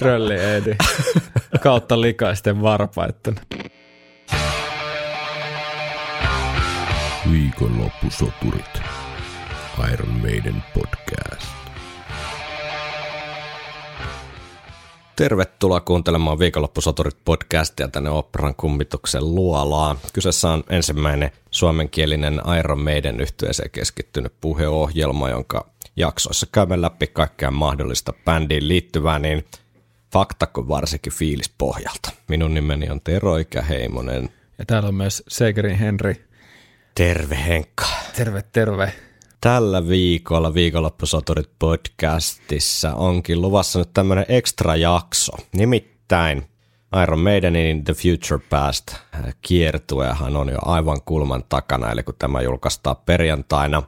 Rölli Eedi. Kautta likaisten varpaitten. Viikonloppusoturit. Iron Maiden podcast. Tervetuloa kuuntelemaan Viikonloppusoturit podcastia tänne Operan kummituksen luolaan. Kyseessä on ensimmäinen suomenkielinen Iron Maiden yhtyeeseen keskittynyt puheohjelma, jonka jaksoissa käymme läpi kaikkea mahdollista bändiin liittyvää, niin fakta kuin varsinkin fiilis pohjalta. Minun nimeni on Tero Ikäheimonen. Ja täällä on myös Segerin Henri. Terve Henkka. Terve, terve. Tällä viikolla Viikonloppusoturit podcastissa onkin luvassa nyt tämmöinen ekstra jakso. Nimittäin Iron Maidenin The Future Past kiertuehan on jo aivan kulman takana, eli kun tämä julkaistaan perjantaina,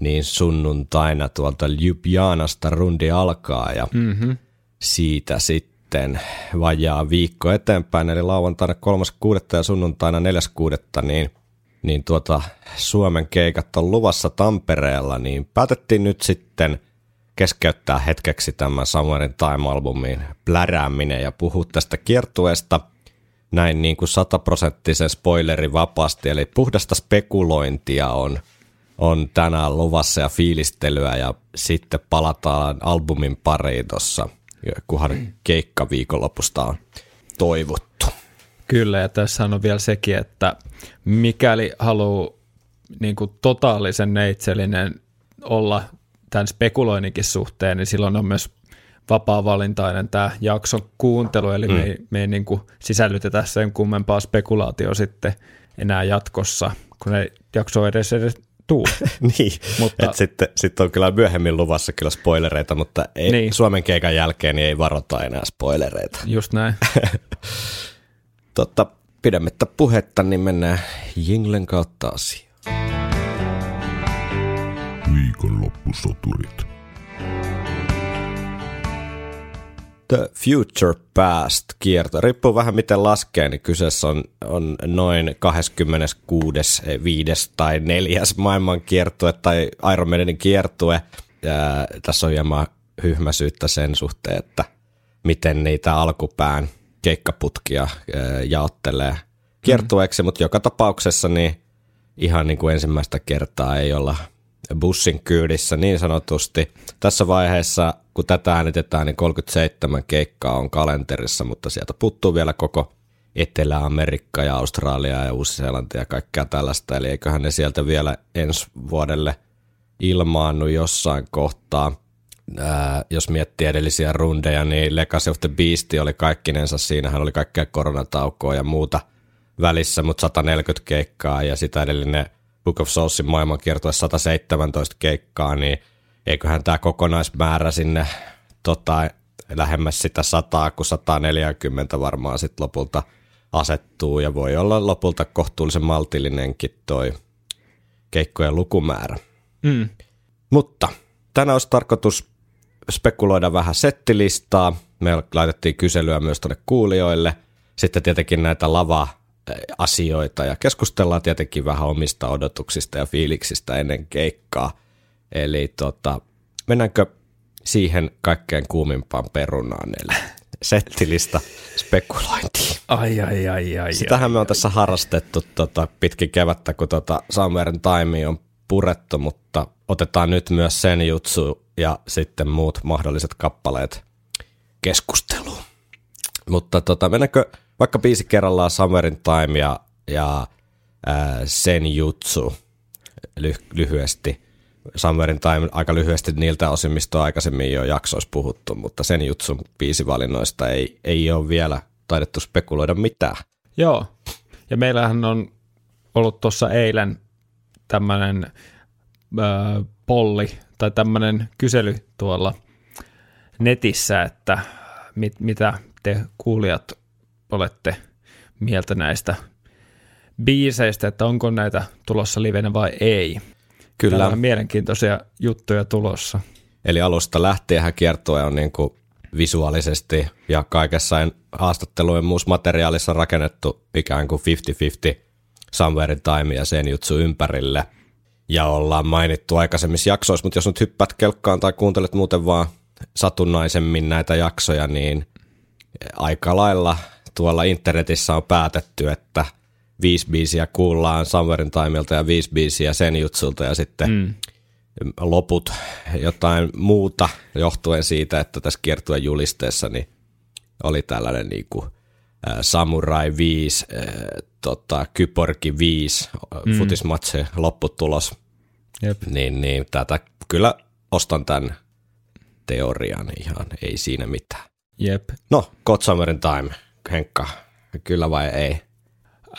niin sunnuntaina tuolta Ljubljanasta rundi alkaa ja mm-hmm. Siitä sitten vajaa viikko eteenpäin, eli lauantaina 3.6. ja sunnuntaina 4.6. niin niin tuota, Suomen keikat on luvassa Tampereella, niin päätettiin nyt sitten keskeyttää hetkeksi tämän Summerin Time-albumin plärääminen ja puhua tästä kiertueesta näin niin kuin sataprosenttisen spoilerin vapaasti, eli puhdasta spekulointia on, on tänään luvassa ja fiilistelyä ja sitten palataan albumin pariin tuossa, kunhan keikka viikonlopusta on toivottu. Kyllä, ja tässä on vielä sekin, että mikäli haluaa niin kuin totaalisen neitsellinen olla tämän spekuloinninkin suhteen, niin silloin on myös vapaa-valintainen tämä jakson kuuntelu, eli mm. me ei, me ei niin kuin sisällytetä sen kummempaa spekulaatio sitten enää jatkossa, kun ei jakso edes, edes tuu. niin, mutta, sitten sit on kyllä myöhemmin luvassa kyllä spoilereita, mutta ei, niin. Suomen keikan jälkeen niin ei varota enää spoilereita. Just näin. Totta, pidemmittä puhetta, niin mennään Jinglen kautta asiaan. Viikonloppusoturit. The Future Past kierto. Riippuu vähän miten laskee, niin kyseessä on, on noin 26. 5. tai 4. maailman kiertue tai Iron Maidenin kiertue. Ja tässä on hieman hyhmäsyyttä sen suhteen, että miten niitä alkupään keikkaputkia jaottelee kiertueeksi, mm. mutta joka tapauksessa niin ihan niin kuin ensimmäistä kertaa ei olla bussin kyydissä niin sanotusti. Tässä vaiheessa, kun tätä äänitetään, niin 37 keikkaa on kalenterissa, mutta sieltä puuttuu vielä koko Etelä-Amerikka ja Australia ja Uusi-Seelanti ja kaikkea tällaista, eli eiköhän ne sieltä vielä ensi vuodelle ilmaannu jossain kohtaa. Ää, jos miettii edellisiä rundeja, niin Legacy of the Beast oli kaikkinensa, siinähän oli kaikkea koronataukoa ja muuta välissä, mutta 140 keikkaa ja sitä edellinen Book of Soulsin maailmankiertue 117 keikkaa, niin eiköhän tämä kokonaismäärä sinne tota, lähemmäs sitä 100 kuin 140 varmaan sitten lopulta asettuu ja voi olla lopulta kohtuullisen maltillinenkin toi keikkojen lukumäärä. Mm. Mutta tänään olisi tarkoitus spekuloida vähän settilistaa. Me laitettiin kyselyä myös tuonne kuulijoille. Sitten tietenkin näitä lava-asioita ja keskustellaan tietenkin vähän omista odotuksista ja fiiliksistä ennen keikkaa. Eli tota, mennäänkö siihen kaikkein kuumimpaan perunaan, eli settilista spekulointiin. Ai, ai, ai, ai. Sitähän me on tässä harrastettu tota, pitkin kevättä, kun tota Summerin Time on purettu, mutta otetaan nyt myös sen jutsu ja sitten muut mahdolliset kappaleet keskusteluun. Mutta tota, mennäänkö vaikka biisi kerrallaan Summerin Time ja, ja ää, sen jutsu ly- lyhyesti. Summerin Time aika lyhyesti niiltä osin, mistä on aikaisemmin jo jaksoissa puhuttu, mutta sen jutsun biisivalinnoista ei, ei ole vielä taidettu spekuloida mitään. Joo, ja meillähän on ollut tuossa eilen tämmöinen polli tai tämmöinen kysely tuolla netissä, että mit, mitä te kuulijat olette mieltä näistä biiseistä, että onko näitä tulossa livenä vai ei. Kyllä. Täällä on mielenkiintoisia juttuja tulossa. Eli alusta lähtien kiertue on niin kuin visuaalisesti ja kaikessa haastattelujen muussa materiaalissa rakennettu ikään kuin 50-50 Somewhere in Time ja sen jutsu ympärille – ja ollaan mainittu aikaisemmissa jaksoissa, mutta jos nyt hyppäät kelkkaan tai kuuntelet muuten vaan satunnaisemmin näitä jaksoja, niin aika lailla tuolla internetissä on päätetty, että viisi biisiä kuullaan Summerin Timeilta ja viisi biisiä sen jutsulta ja sitten mm. loput jotain muuta johtuen siitä, että tässä kiertueen julisteessa niin oli tällainen niin kuin Samurai 5, tota, Kyporki 5, mm. futismatse lopputulos. Jep. Niin, niin tätä kyllä ostan tämän teorian ihan, ei siinä mitään. Jep. No, God Summerin Time, Henkka, kyllä vai ei?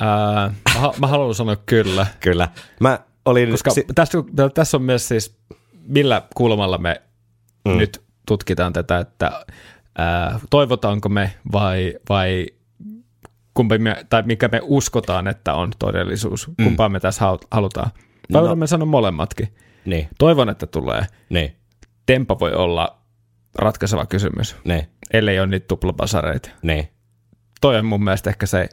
Ää, mä, mä haluan sanoa kyllä. kyllä. Mä olin... Koska si- tässä, tässä on myös siis, millä kulmalla me mm. nyt tutkitaan tätä, että ää, toivotaanko me vai, vai kumpi me, tai mikä me uskotaan, että on todellisuus, mm. kumpaa me tässä halutaan. Vai no. me sanon molemmatkin. Niin. Toivon, että tulee. Niin. Tempo voi olla ratkaiseva kysymys, niin. ellei ole niitä tuplapasareita. Niin. Toi on mun mielestä ehkä se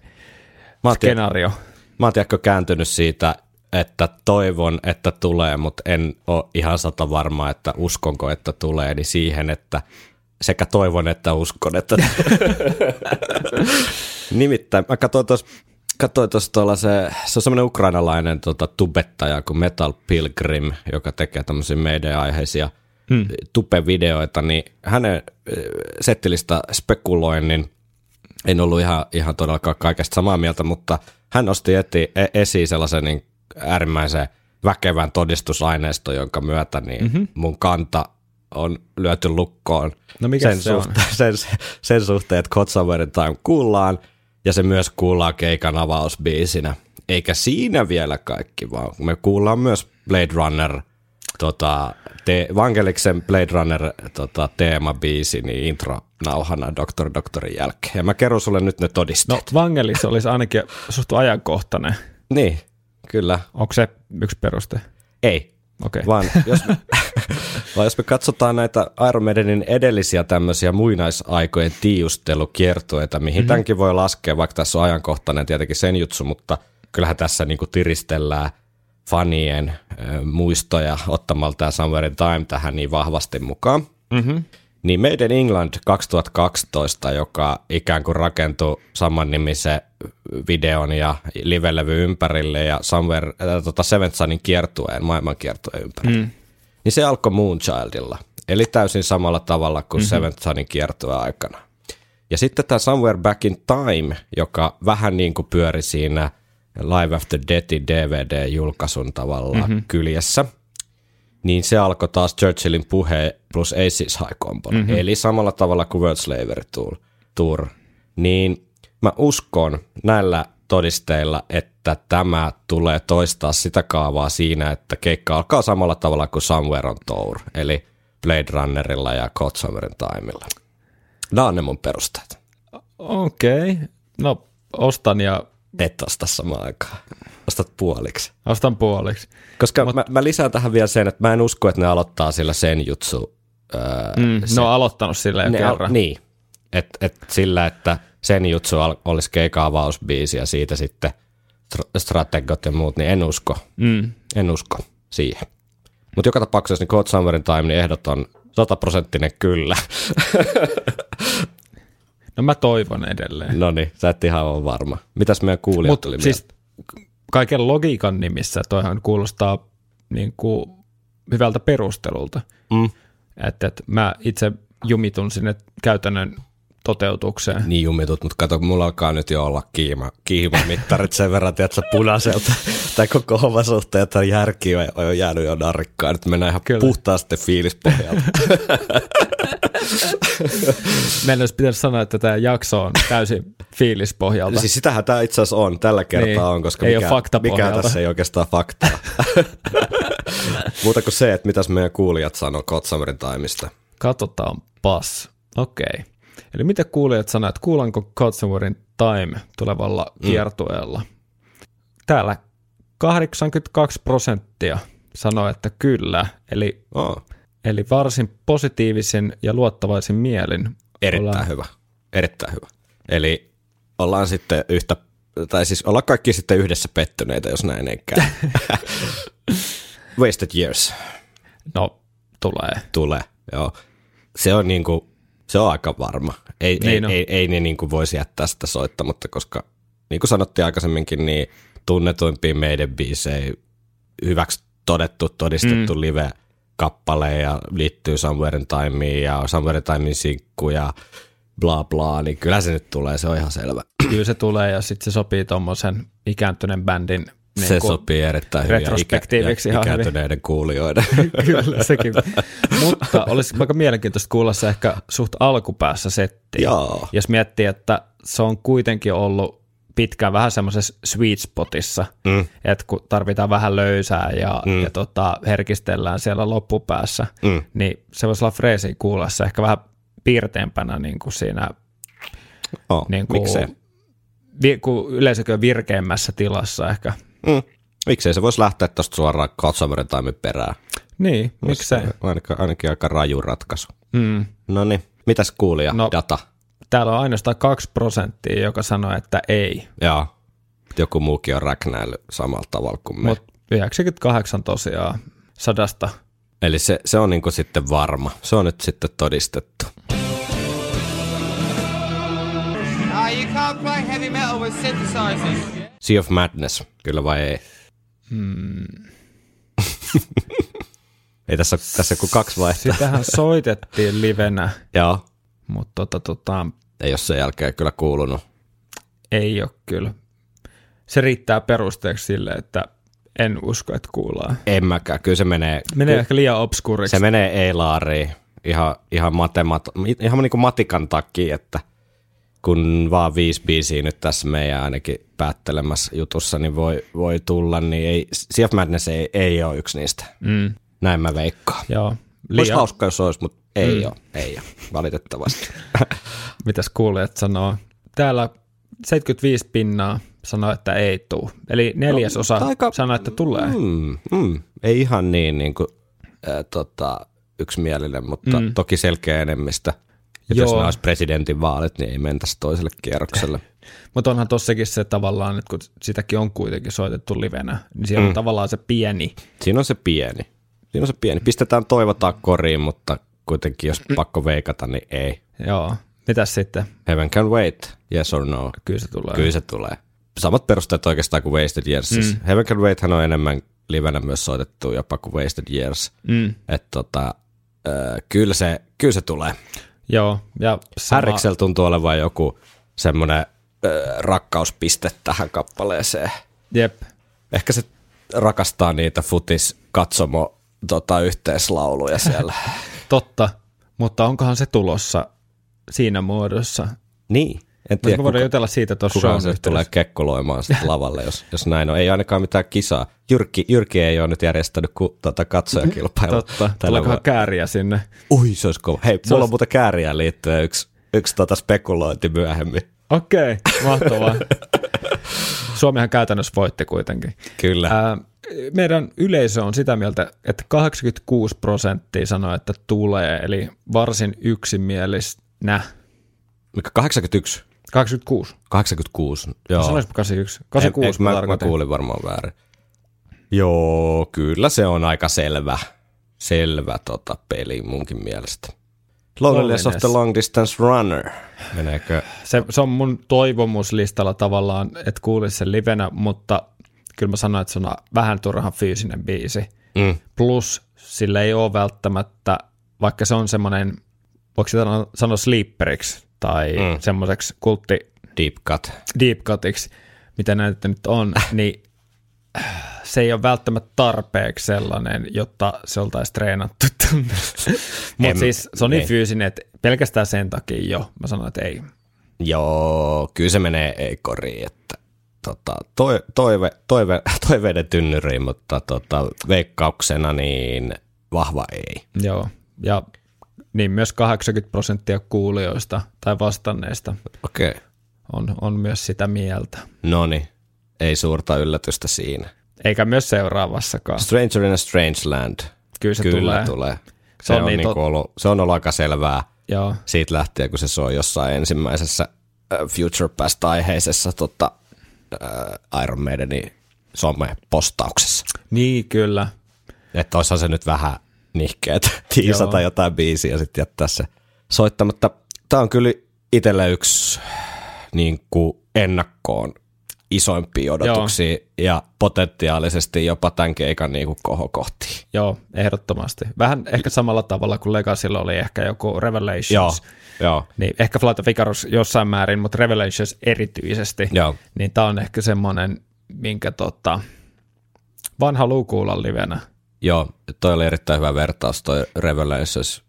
mä skenaario. Mä oon kääntynyt siitä, että toivon, että tulee, mutta en ole ihan sata varma, että uskonko, että tulee, niin siihen, että sekä toivon että uskon, että Nimittäin, mä katsoin tuossa katsoin tuossa tuolla se, se on semmoinen ukrainalainen tota, tubettaja kuin Metal Pilgrim, joka tekee tämmöisiä meidän aiheisia hmm. tupe-videoita, niin hänen eh, settilistä spekuloinnin, en ollut ihan, ihan todellakaan kaikesta samaa mieltä, mutta hän nosti eti, e, esiin sellaisen niin äärimmäisen väkevän todistusaineiston, jonka myötä niin mm-hmm. mun kanta on lyöty lukkoon no mikä sen, se suhteen, sen, sen suhteen, että Kotsaverin Time kuullaan, ja se myös kuullaan keikan avausbiisinä. Eikä siinä vielä kaikki, vaan me kuullaan myös Blade Runner, tota, te, Vangeliksen Blade Runner tota, teemabiisi, niin intro nauhana Doktor Doktorin jälkeen. Ja mä kerron sulle nyt ne todisteet. No Vangelis olisi ainakin suht ajankohtainen. Niin, kyllä. Onko se yksi peruste? Ei. Okay. Vaan jos me, vaan jos me katsotaan näitä Iron Maidenin edellisiä tämmöisiä muinaisaikojen tiustelukiertoita, mihin mm-hmm. tämänkin voi laskea, vaikka tässä on ajankohtainen tietenkin sen jutsu, mutta kyllähän tässä niinku tiristellään fanien äh, muistoja ottamalla tämä Somewhere in Time tähän niin vahvasti mukaan. Mm-hmm. Niin Made in England 2012, joka ikään kuin rakentui nimisen videon ja livelevy ympärille ja Somewhere, äh, tota Seventh Sunin kiertueen, maailman kiertueen ympärille. Mm. Niin se alkoi Moonchildilla, eli täysin samalla tavalla kuin mm-hmm. Seventh Sunin kiertueen aikana. Ja sitten tämä Somewhere Back in Time, joka vähän niin kuin pyöri siinä Live After Deathin DVD-julkaisun tavalla mm-hmm. kyljessä – niin se alkoi taas Churchillin puhe plus Aces High Combo, mm-hmm. eli samalla tavalla kuin World Slavery Tour, Tour. Niin mä uskon näillä todisteilla, että tämä tulee toistaa sitä kaavaa siinä, että keikka alkaa samalla tavalla kuin Somewhere on Tour, eli Blade Runnerilla ja Code Summerin Timeilla. Nämä on ne mun perusteet. Okei, okay. no ostan ja... Et osta samaan aikaan. Ostat puoliksi. Ostan puoliksi. Koska Mut, mä, mä lisään tähän vielä sen, että mä en usko, että ne aloittaa sillä sen jutsu. Öö, mm, se, ne on aloittanut sillä jo kerran. Al, niin, että et sillä, että sen jutsu al, olisi keika-avausbiisi ja siitä sitten strategot ja muut, niin en usko. Mm. En usko siihen. Mutta joka tapauksessa niin Code Summerin Time, niin ehdot on sataprosenttinen kyllä. no mä toivon edelleen. No niin, sä et ihan ole varma. Mitäs meidän kuulijat Mut tuli siis kaiken logiikan nimissä toihan kuulostaa niin kuin hyvältä perustelulta. Mm. Että, että mä itse jumitun sinne käytännön toteutukseen. Niin jumitut, mutta kato, mulla alkaa nyt jo olla kiima, kiimamittarit sen verran, että punaselta tai koko homma suhteen, että järki on, on jäänyt jo narikkaan. Nyt mennään ihan Kyllä. puhtaasti fiilispohjalta. Meidän olisi pitänyt sanoa, että tämä jakso on täysin fiilispohjalta. Siis sitähän tämä itse asiassa on, tällä kertaa niin. on, koska ei mikä, mikä tässä ei oikeastaan faktaa. Muuta kuin se, että mitäs meidän kuulijat sanoo Kotsamerin taimista. Katsotaan pas. Okei. Okay. Eli mitä kuulijat sanoo, että kuulanko Kotsamerin Time tulevalla mm. kiertueella? Täällä 82 prosenttia sanoo, että kyllä. Eli, oh. eli varsin positiivisen ja luottavaisin mielin. Erittäin ollaan... hyvä. Erittäin hyvä. Eli ollaan sitten yhtä, tai siis ollaan kaikki sitten yhdessä pettyneitä, jos näin ei käy. Wasted years. No, tulee. Tulee, joo. se on niinku, se on aika varma. Ei, Niin ei, on. ei, ei, ne niinku voisi jättää sitä soittamatta, koska niin kuin sanottiin aikaisemminkin, niin tunnetuimpia meidän biisejä hyväksi todettu, todistettu mm. live-kappale ja liittyy Somewhere in Timeen ja Somewhere in Timein sinkku ja bla bla, niin kyllä se nyt tulee, se on ihan selvä. Kyllä se tulee ja sitten se sopii tuommoisen ikääntyneen bändin niin se sopii erittäin hyvin retrospektiiviksi ikä, ihan ikääntyneiden kuulijoiden. Kyllä, sekin. Mutta olisi aika mielenkiintoista kuulla se ehkä suht alkupäässä setti. Joo. Jos miettii, että se on kuitenkin ollut pitkään vähän semmoisessa sweet spotissa, Mm. että kun tarvitaan vähän löysää ja, mm. ja tota, herkistellään siellä loppupäässä, Mm. niin se voisi olla freesi kuulla se ehkä vähän piirteempänä niin kuin siinä, Oh, niin kuin, miksei? vi, kun yleisökin on virkeämmässä tilassa ehkä. Mm. Miksei se voisi lähteä tuosta suoraan Godsammerin Timein perään? Niin, miksei. Ainakin, ainakin aika raju ratkaisu. Mm. No niin, mitäs kuulija? No. Data. Täällä on ainoastaan kaksi prosenttia, joka sanoo, että ei. Joo. Joku muukin on räknäillyt samalla tavalla kuin me. Mutta 98 tosiaan sadasta. Eli se, se on niinku sitten varma. Se on nyt sitten todistettu. Ah, you can't play heavy metal with synthesizers. Sea of Madness, kyllä vai ei? Hmm. ei tässä, tässä kuin kaksi vaihtoehtoa. Sitähän soitettiin livenä, Joo, mutta tota, tota, ei ole sen jälkeen kyllä kuulunut. ei ole kyllä. Se riittää perusteeksi sille, että en usko, että kuullaan. En mäkään, kyllä se menee, Menee ehkä liian obskuriksi. se menee ei-laariin ihan, ihan, matemat, ihan niin kuin matikan takia, että kun vaan viisi biisiä nyt tässä meidän ainakin päättelemässä jutussa, niin voi, voi tulla, niin ei, Sea of Madness ei, ei ole yksi niistä. Mm, Näin mä veikkaan. joo, Olisi hauska, jos olisi, mutta ei mm. ole, ei ole, valitettavasti. mitäs kuulijat sanoo. Täällä 75 pinnaa sanoo, että ei tuu. Eli neljäsosa No, aika- sanoo, että tulee. Mm, mm. Ei ihan niin, niin kuin, äh, tota, yksimielinen, mutta mm. toki selkeä enemmistö. Ja jos nämä olisi presidentin vaalit, niin ei mentäisi toiselle kierrokselle. Mutta onhan tossakin se tavallaan, että kun sitäkin on kuitenkin soitettu livenä, niin siellä mm. on tavallaan se pieni. Siinä on se pieni. Siinä on se pieni. Pistetään toivotaan koriin, mutta kuitenkin jos pakko veikata, niin ei. Joo. Mitäs sitten? Heaven can wait, yes or no. Kyllä se tulee. Kyllä se tulee. Samat perusteet oikeastaan kuin Wasted Years. Mm. Heaven can wait on enemmän livenä myös soitettu jopa kuin Wasted Years. Mm. Että tota, äh, kyllä, se, kyllä se tulee. Joo. Ja sama, Härriksellä tuntuu olevan joku semmoinen äh, rakkauspiste tähän kappaleeseen. Jep. Ehkä se rakastaa niitä futis katsomo tota, yhteislauluja siellä. Totta. Mutta onkohan se tulossa siinä muodossa? niin. En tiedä, me voidaan kuka, jutella siitä tuossa kuka shown se tulee kekkuloimaan sitten lavalle, jos, jos näin on. Ei ainakaan mitään kisaa. Jyrki, Jyrki ei ole nyt järjestänyt ku, tota, katsojakilpailua. Totta. Tuleekohan kääriä sinne? Ui, se olisi kova. Hei, Se mulla olisi- on muuten kääriään liittyen yksi, yksi tota spekulointi myöhemmin. Okei, okay, mahtavaa. Suomihan käytännössä voitti kuitenkin. Kyllä. Ää, meidän yleisö on sitä mieltä, että 86 prosenttia sanoo, että tulee, eli varsin yksimielisnä. Mikä 81? 86. 86, joo. Sanoisiko 81? 86 Eikö mä, mä tarkoitin. kuulin varmaan väärin. Joo, kyllä se on aika selvä, selvä tota peli munkin mielestä. Loneliness of the. Long Distance Runner. Meneekö? Se, se on mun toivomuslistalla tavallaan, että kuulisi sen livenä, mutta kyllä mä sanoin, että se on vähän turhan fyysinen biisi. Mm. Plus sillä ei ole välttämättä, vaikka se on semmoinen, voiko sitä sanoa sleeperiksi tai mm. semmoiseksi kultti Deep Cut. deep cutiksi, mitä näitä nyt on, niin se ei ole välttämättä tarpeeksi sellainen, jotta se oltaisiin treenattu. En- Mutta siis se on niin ei. fyysinen, että pelkästään sen takia jo, mä sanoin, että ei. Joo, kyllä se menee ei-koriin, että tota, toi, toive, toive, toiveiden tynnyriin, mutta tota, veikkauksena niin vahva ei. Joo, ja niin myös 80 prosenttia kuulijoista tai vastanneista. Okay. on, on myös sitä mieltä. No niin, ei suurta yllätystä siinä. Eikä myös seuraavassakaan. Stranger in a Strange Land. Kyllä se Kyllä tulee. tulee. Se, Se on, niin niinku tot- ollut, se on ollut aika selvää Joo, siitä lähtien, kun se soi jossain ensimmäisessä Future Past-aiheisessa tota, äh, Iron Maidenin some-postauksessa. niin kyllä. Että olisihan se nyt vähän, nihkeet tiisata Joo. jotain biisiä ja sitten jättää se soittamatta. Tämä on kyllä itselle yksi niin kuin ennakkoon isoimpia odotuksia Joo. ja potentiaalisesti jopa tämän keikan niin kuin kohokohtiin. Joo, ehdottomasti. Vähän ehkä samalla tavalla kuin Legacylla oli ehkä joku Revelations. Joo, joo. Niin, ehkä Flight of Icarus jossain määrin, mutta Revelations erityisesti. Joo. Niin tämä on ehkä semmoinen, minkä tota, vanha lukuulla livenä. Joo, toi oli erittäin hyvä vertaus, toi Revelations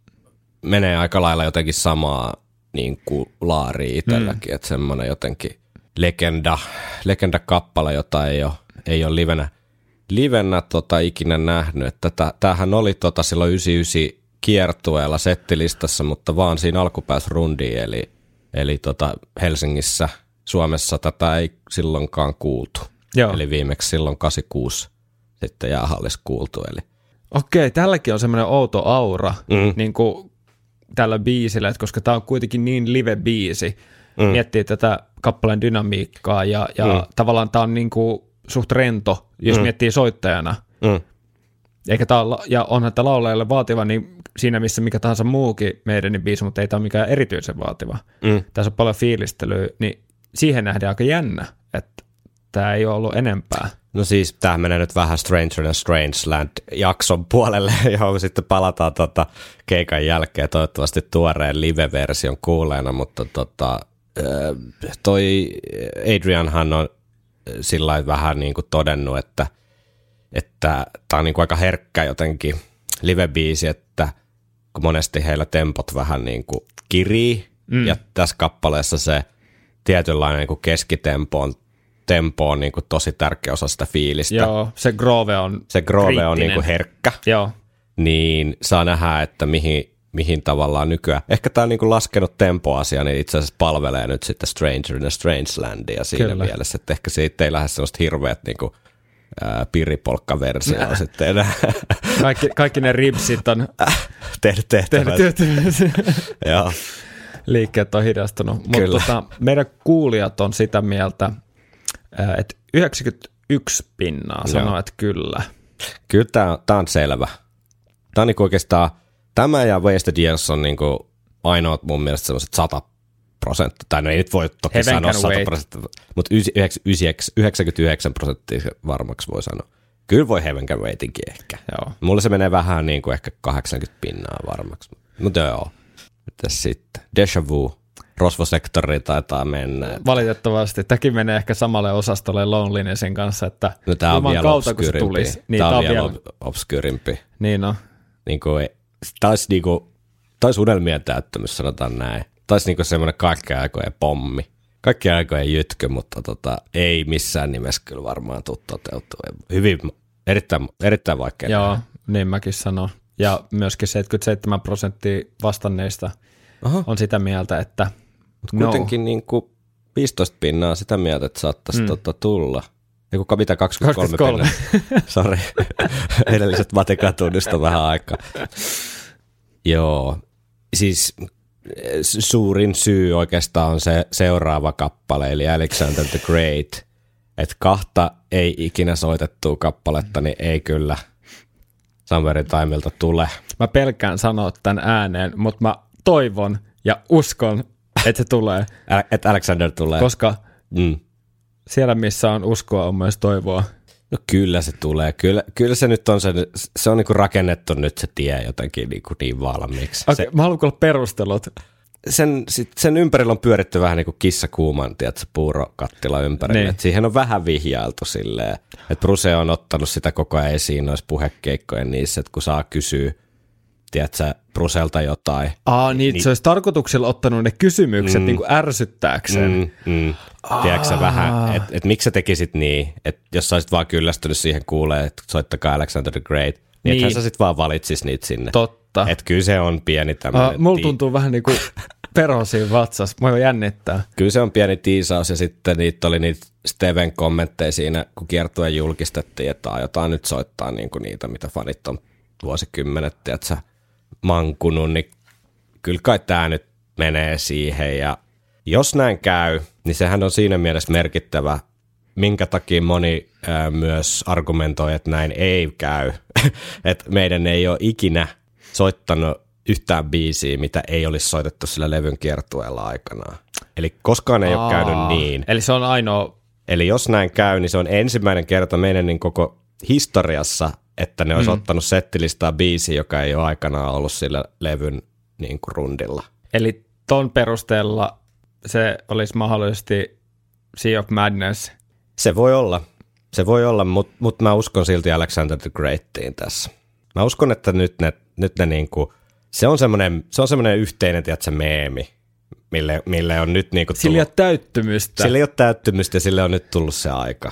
menee aika lailla jotenkin samaa niin kuin laari itselläkin, mm. että semmoinen jotenkin legenda, legenda kappale, jota ei ole, ei ole livenä, livenä tota, ikinä nähnyt. Että tä- tämähän oli tota, silloin 99 kiertueella settilistassa, mutta vaan siinä alkupäässä rundiin, eli, eli tota Helsingissä, Suomessa tätä ei silloinkaan kuultu. Joo. Eli viimeksi silloin 86 sitten jäähallissa kuultu, eli Okei, tälläkin on semmoinen outo aura Mm. niin kuin tällä biisillä, että koska tämä on kuitenkin niin live-biisi, mm. miettii tätä kappaleen dynamiikkaa ja, ja mm. tavallaan tämä on niin kuin suht rento, jos mm. miettii soittajana. mm. Eikä tää, olla- ja onhan tämä laulajalle vaativa niin siinä missä mikä tahansa muukin meidän biisi, mutta ei tämä ole mikään erityisen vaativa. Mm. Tässä on paljon fiilistelyä, niin siihen nähdään aika jännä, että tämä ei ole ollut enempää. No siis tämä menee nyt vähän Stranger and Strange Land jakson puolelle, johon sitten palataan tota keikan jälkeen toivottavasti tuoreen live-version kuuleena, mutta tota, toi Adrianhan on sillä vähän niin kuin todennut, että että tämä on niin kuin aika herkkä jotenkin live-biisi, että kun monesti heillä tempot vähän niin kuin kirii, mm. ja tässä kappaleessa se tietynlainen niin kuin keskitempo on, tempo on niin kuin tosi tärkeä osa sitä fiilistä. Joo, se groove on Se groove on kriittinen. niin kuin herkkä, Joo, niin saa nähdä, että mihin, mihin tavallaan nykyään. Ehkä tämä niin kuin laskenut tempoasia, niin itse asiassa palvelee nyt sitten Stranger in a Strange Landia siinä Kyllä. mielessä, että ehkä siitä ei lähde sellaista hirveät niin kuin, ää, piripolkkaversioa sitten enää kaikki, kaikki ne ripsit on tehnyt tehtävät. Joo. liikkeet on hidastunut. Mutta tota, meidän kuulijat on sitä mieltä, että 91 pinnaa sanoo, että kyllä. Kyllä tämä, tämä on selvä. Tämä on niin oikeastaan, tämä ja Wasted Years on niin kuin ainoat mun mielestä sellaiset 100 prosenttia, tai no ei nyt voi toki Heaven sanoa can 100 wait. prosenttia, mutta 99 prosenttia varmaksi voi sanoa. Kyllä voi Heaven Can Waitinkin ehkä. Joo. Mulle se menee vähän niin kuin ehkä 80 pinnaa varmaksi. Mutta joo. Mitäs sitten? Deja Vu. Rosvosektori taitaa mennä. Valitettavasti. Tämäkin menee ehkä samalle osastolle Lonelinnessin kanssa, että No tää on vielä kautta, kun se tulisi. Niin, tää tää on vielä obskyrimpi. Niin no. Niin kuin, taisi niinku, taisi unelmien täyttämys, sanotaan näin. Taisi niinku semmoinen kaikkien aikojen pommi. Kaikkien aikojen jytkö, mutta tota, ei missään nimessä kyllä varmaan tule toteutumaan. Hyvin, erittäin, erittäin vaikea. Joo, nähdä. niin mäkin sanon. Ja myöskin 77 prosenttia vastanneista Aha. on sitä mieltä, että Mutta kuitenkin niinku 15 pinnaa sitä mieltä, että saattaisi mm. tota tulla. Ei kuka mitä 23, 23. pinnaa. Sori. Edelliset matikatunnista vähän aikaa. Joo. Siis eh, suurin syy oikeastaan on se seuraava kappale, eli Alexander the Great. Että kahta ei ikinä soitettua kappaletta, niin ei kyllä Somewhere in Timeilta tule. mä pelkään sanoa tämän ääneen, mutta mä toivon ja uskon, että se tulee, Että Alexander tulee. koska mm. siellä missä on uskoa on myös toivoa. No kyllä se tulee. Kyllä, kyllä se nyt on se, se on niinku rakennettu nyt se tie jotenkin niinku niin valmiiksi. Okei, mä haluan kuulla perustelut. sen, sit, sen ympärillä on pyöritty vähän niin kuin kissa kuuman, tiedätkö, puurokattila ympärillä. Niin. Niin. siihen on vähän vihjailtu silleen, että Bruse on ottanut sitä koko ajan esiin noissa puhekeikkojen niissä, että kun saa kysyä, tiedätkö, Bruselta jotain. Aa, niin, niin. se olisi tarkoituksella ottanut ne kysymykset mm. niin kuin ärsyttääkseen. Mm. Mm. Tiedätkö vähän, että et miksi sä tekisit niin, että jos sä olisit vaan kyllästynyt siihen kuulee, että soittakaa Alexander the Great, niin, niin. Ethän sä sit vaan valitsis niitä sinne. Totta. Että kyllä se on pieni tämmöinen. Uh, mulla tuntuu vähän niin kuin perho siinä vatsassa. Mua jännittää. Kyllä se on pieni tiisaus ja sitten niitä oli niitä Steven kommentteja siinä, kun kiertue julkistettiin, että aiotaan nyt soittaa niinku niitä, mitä fanit on vuosikymmenet, tiedätkö, mankunut, niin kyllä kai tämä nyt menee siihen ja jos näin käy, niin sehän on siinä mielessä merkittävä minkä takia moni ää, myös argumentoi, että näin ei käy. että meidän ei ole ikinä soittanut yhtään biisiä, mitä ei olisi soitettu sillä levyn kiertueella aikanaan. Eli koskaan ei ole käynyt Aa, niin. Eli se on ainoa, Eli jos näin käy, niin se on ensimmäinen kerta meidän niin koko historiassa, että ne olisi mm. ottanut settilistaa biisi, joka ei ole aikanaan ollut sillä levyn niin kuin rundilla. eli ton perusteella se olisi mahdollisesti Sea of Madness. Se voi olla, se voi olla, mutta mut mä uskon silti Alexander the Greatiin tässä. Mä uskon, että nyt ne, nyt ne niinku, se on semmoinen, se on semmoinen yhteinen, tiedätkö, meemi, mille, mille on nyt niinku Sillä ei ole tullut, täyttymystä. sille ei ole täyttymystä ja sille on nyt tullut se aika.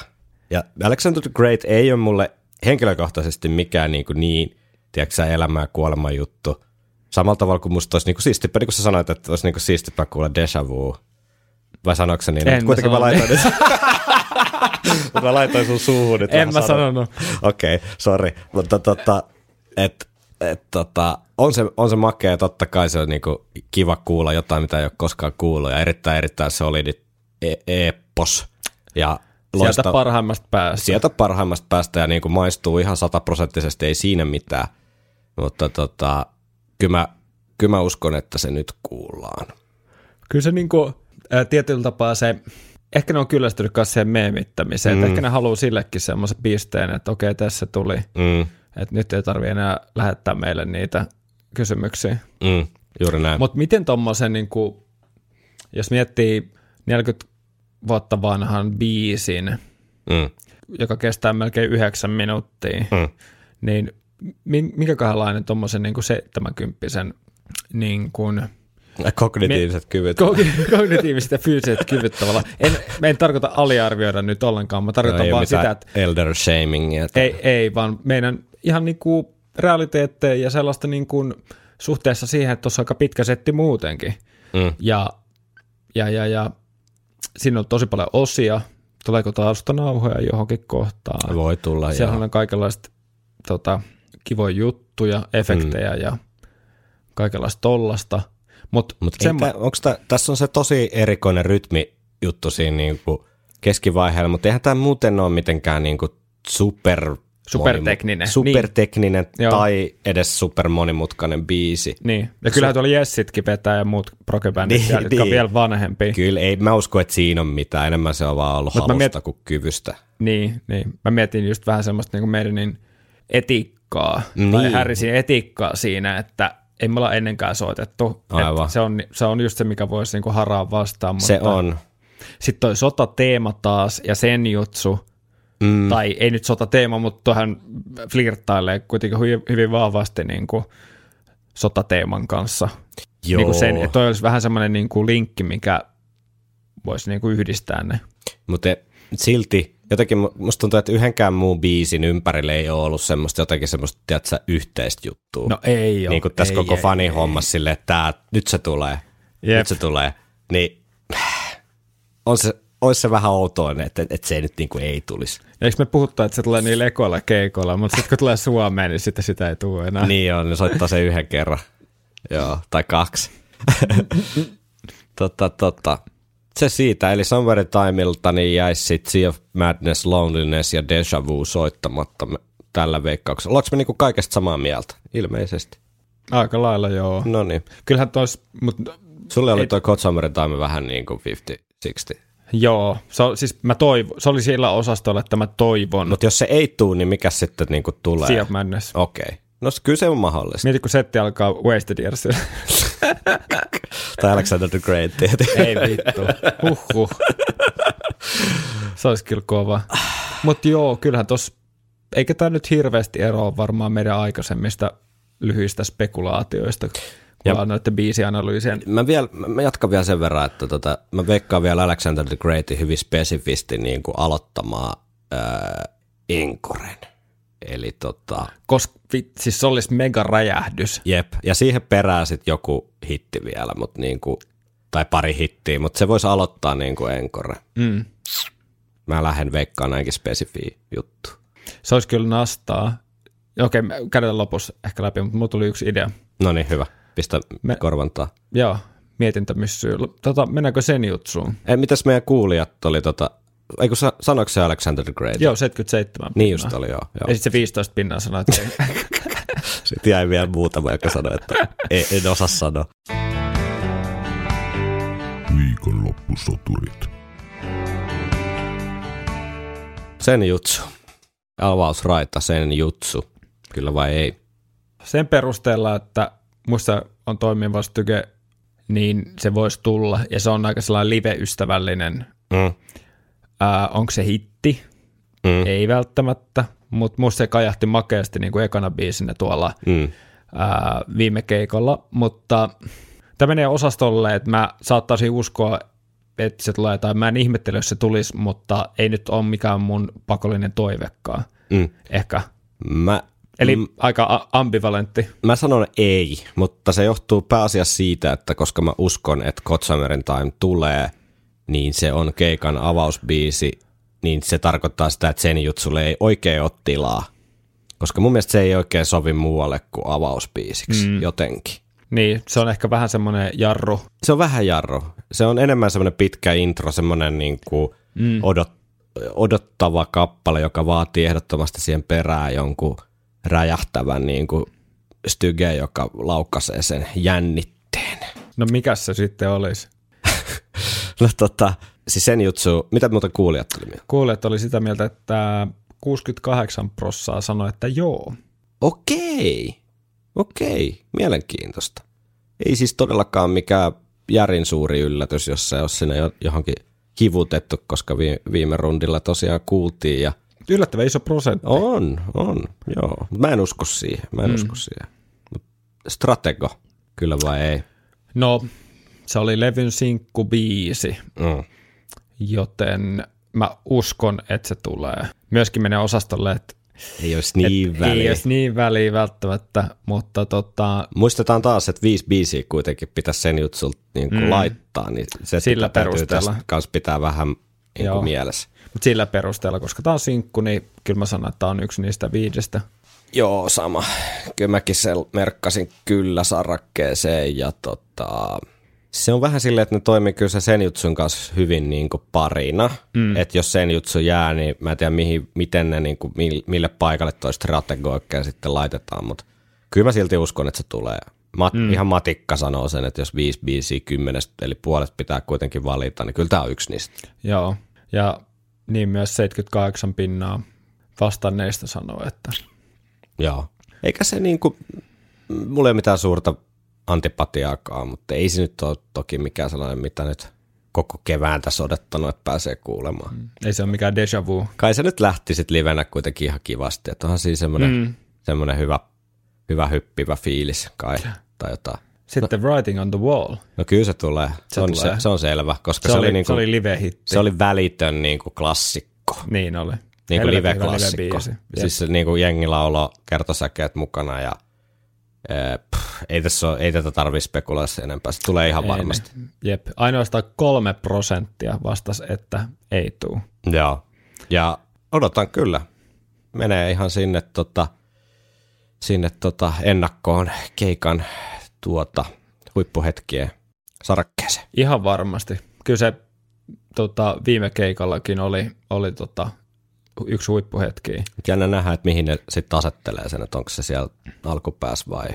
Ja Alexander the Great ei ole mulle henkilökohtaisesti mikään niin, tiedätkö sä, elämä ja kuolema juttu. Samalla tavalla kuin musta olisi niinku siistipä, niin kuin sä sanoit, että olisi niinku siistipä kuulla Deja Vu. Vai sanoiko niin? En mä kuitenkin mä sanonut. laitoin nyt. Mä laitoin sun suuhun nyt. En mä sanon- sanonut. Okei, okay, sorry. Mutta tota, et, et, tota, on, se, on se makea ja totta kai se on niinku kiva kuulla jotain, mitä ei ole koskaan kuullut ja erittäin erittäin solidi e- epos. Ja Sieltä loista, parhaimmasta päästä. sieltä parhaimmasta päästä ja niinku maistuu ihan sataprosenttisesti, ei siinä mitään. Mutta tota, kyllä mä, kyllä mä uskon, että se nyt kuullaan. Kyllä se niinku, ää, tietyllä tapaa se, ehkä ne on kyllästynyt myös siihen meemittämiseen, mm. ehkä ne haluaa sillekin semmoisen pisteen, että okei, tässä tuli, Mm, että nyt ei tarvi enää lähettää meille niitä kysymyksiä. mm, juuri näin. Mutta miten tuommoisen, niinku, jos miettii 40 vuotta vanhan biisin, mm, joka kestää melkein yhdeksän minuuttia, mm. niin min- minkälainen tuommoisen niinku 70 niin kuin, Kognitiiviset kyvyt. Kogni- kognitiiviset ja fyysiset kyvyt tavallaan. En, en tarkoita aliarvioida nyt ollenkaan, mä tarkoitan ole vaan sitä, että elder shamingia. ei, ei, vaan meidän ihan niinku realiteetteja ja sellaista niinku suhteessa siihen, että tuossa on aika pitkä setti muutenkin. Mm. Ja, ja, ja, ja siinä on tosi paljon osia, tuleeko taustanauhoja johonkin kohtaan. Voi tulla, Siellä joo. on kaikenlaista tota, kivoja juttuja, efektejä mm. ja kaikenlaista tollasta. Mutta Mut Mutta onko tää, tässä on se tosi erikoinen rytmijuttu siinä niinku keskivaiheella, mutta eihän tämä muuten ole mitenkään niinku super Supertekninen, supertekninen Joo. tai edes super monimutkainen biisi. Niin, ja kyllähän tuolla Jessitkin vetää ja muut prokebändit, Niin, niin, jotka on niin. vielä vanhempia. Kyllä, ei mä usko, että siinä on mitään. Enemmän se on vaan ollut Mut halusta miet- kuin kyvystä. Niin, niin. Mä mietin just vähän semmoista niin meidänin etiikkaa, niin. tai Niin. Harrisin etiikkaa siinä, että ei me olla ennenkään soitettu. Aivan. Se, on, se on just se, mikä voisi niin haraa vastaan. Mutta Se on. Sitten toi sotateema taas ja sen jutsu, mm. tai ei nyt sotateema, mutta tuohan flirttailee kuitenkin hy- hyvin vahvasti niin kuin sotateeman kanssa. Joo. Niin kuin sen, että toi olisi vähän semmoinen niin kuin linkki, mikä voisi niin kuin yhdistää ne. Mutta silti jotenkin mu- musta tuntuu, että yhdenkään muun biisin ympärille ei ole ollut semmoista jotenkin semmoista, tiedätkö, yhteistä juttua. No ei ole. niin kuin tässä ei, koko ei, fani ei. hommassa silleen, että tää, nyt se tulee, Jep. nyt se tulee, niin on se, olisi se vähän outoa, että, että se ei nyt niin kuin ei tulisi. Eikö me puhuttaa, että se tulee niillä ekoilla keikoilla, mutta sitten kun tulee Suomeen, niin sitten sitä ei tule enää. Niin on, ne soittaa sen yhden kerran. Joo, tai kaksi. totta, totta. Se siitä, eli Somewhere Timeilta niin jäisi sitten Sea of Madness, Loneliness ja Deja Vu soittamatta tällä veikkauksella. Ollaanko me niinku kaikesta samaa mieltä? Ilmeisesti. Aika lailla joo. No niin. Kyllähän tois, mutta Sulle oli Code Somewhere Time vähän niin kuin 50-60. Joo, se, on- siis mä toivon, se oli sillä osastolla, että mä toivon Mutta jos se ei tuu, niin mikä sitten niinku tulee? Sea of Madness. Okei. Okay. No kyllä se on mahdollista. Mieti, kun setti alkaa Wasted Years. tai Alexander the Great tietysti. ei vittu. Huhhuh. Se olisi kyllä kova. Mutta joo, kyllähän tos, eikä tämä nyt hirveästi eroa varmaan meidän aikaisemmista lyhyistä spekulaatioista, Ja- noiden biisianalyysien. Mä, vielä, mä jatkan vielä sen verran, että tota, mä veikkaan vielä Alexander the Greatin hyvin spesifisti niin kuin aloittamaan ää, Enkoren. Eli tota, Koska siis se olisi mega räjähdys. jep. Ja siihen perään sitten joku hitti vielä, mut niin kuin, tai pari hittiä, mutta se voisi aloittaa niin kuin Encore. Mm. Mä lähden veikkaan näinkin spesifiä juttu. Se olisi kyllä nastaa. Okei, käydään lopussa ehkä läpi, mutta mulla tuli yksi idea. No niin, hyvä. Pistä Me- korvantaa. Joo, mietintämyssyy. Tota, mennäänkö sen jutsuun? Ei, mitäs meidän kuulijat oli tota ei kun sa, sanoiko se Alexander the Great? Joo, 77 Niin just pinnaa. oli, joo. joo. Ja sitten se 15 pinnaa sanoi, että ei. Sitten jäi vielä muutama, joka sanoi, että en, en osaa sanoa. Viikonloppusoturit. Sen jutsu. Avausraita, sen jutsu. Kyllä vai ei? sen perusteella, että musta on toimiva styke, niin se voisi tulla. Ja se on aika sellainen live-ystävällinen. Mm. Ää, onko se hitti? Mm. Ei välttämättä, mutta musta se kajahti makeasti niin kuin ekana biisinä tuolla Mm. ää, viime keikolla, mutta tämä menee osastolle, että mä saattaisin uskoa, että se tulee, tai mä en ihmettele, jos se tulisi, mutta ei nyt ole mikään mun pakollinen toivekaan. Mm. Ehkä. Mä, Eli mm. aika ambivalentti. mä sanon ei, mutta se johtuu pääasiassa siitä, että koska mä uskon, että Kotsamerin Time tulee, niin se on keikan avausbiisi, niin se tarkoittaa sitä, että sen jutsulle ei oikein ole tilaa. Koska mun mielestä se ei oikein sovi muualle kuin avausbiisiksi mm. jotenkin. Niin, se on ehkä vähän semmoinen jarru. Se on vähän jarru. Se on enemmän semmoinen pitkä intro, semmoinen niin kuin mm. odot, odottava kappale, joka vaatii ehdottomasti siihen perään jonkun räjähtävän niin kuin styge, joka laukaisee sen jännitteen. No mikä se sitten olisi? No tota, siis sen jutsu, mitä muuta kuulijat tuli mieleen? Kuulijat oli sitä mieltä, että 68 prossaa sanoi, että joo. Okei, okei, mielenkiintoista. Ei siis todellakaan mikään järin suuri yllätys, jos se olisi sinne jo- johonkin kivutettu, koska vi- viime rundilla tosiaan kuultiin ja Yllättävän iso prosentti. On, on, joo. Mä en usko siihen, mä en mm. usko siihen. Mut stratego, kyllä vai ei? No, se oli levyn sinkkubiisi, Mm. joten mä uskon, että se tulee. Myöskin menee osastolle, että Ei olisi niin et väliä. ei olisi niin väliä välttämättä, mutta tota, Muistetaan taas, että viisi biisiä kuitenkin pitäisi sen jutsulta niin mm. laittaa, niin se Sillä täytyy perusteella. tästä kanssa pitää vähän niin kuin mielessä. Mutta sillä perusteella, koska tämä on sinkku, niin kyllä mä sanon, että tämä on yksi niistä viidestä. Joo, sama. Kyllä mäkin sen merkkasin kyllä sarakkeeseen ja tota, se on vähän silleen, että ne toimii kyllä se sen jutsun kanssa hyvin niin kuin parina. Mm. Että jos sen jutsu jää, niin mä en tiedä mihin, miten ne niin kuin, mille paikalle toi stratego oikein sitten laitetaan, mutta kyllä mä silti uskon, että se tulee. Mat, mm. Ihan matikka sanoo sen, että jos viisi biisiä kymmenestä, eli puolet pitää kuitenkin valita, niin kyllä tämä on yksi niistä. Joo, ja niin myös 78 pinnaa vastanneista sanoo, että Joo. Eikä se niinku, mulla ei ole mitään suurta antipatiaakaan, mutta ei se nyt ole toki mikään sellainen, mitä nyt koko kevään tässä odottanut, että pääsee kuulemaan. Mm. ei se ole mikään déjà vu. Kai se nyt lähti sitten livenä kuitenkin ihan kivasti, että onhan siinä semmoinen, mm. semmoinen hyvä, hyvä hyppivä fiilis kai tai jotain. Sitten no. Writing on the Wall. No kyllä se tulee, se, Se on, tulee. Se, se on selvä, koska Se, se, oli, oli, niinku, se oli live-hitti. se oli välitön niinku klassikko. Niin oli. Niin kuin live-klassikko. Jep. Siis se niin kuin jengi laulo kertosäkeet mukana ja ee, pff, ei, tässä ole, ei tätä tarvitse spekuloida enempää. Se tulee ihan Ei, varmasti. niin. Jep, ainoastaan kolme prosenttia vastas, että ei tuu. Joo. Ja odotan kyllä. Menee ihan sinne, tota, sinne tota ennakkoon keikan tuota, huippuhetkien sarakkeeseen. Ihan varmasti. Kyllä se tota, viime keikallakin oli, oli tota, yksi huippuhetki. Jännä nähdä, että mihin ne sitten asettelee sen, että onko se siellä alkupäässä vai,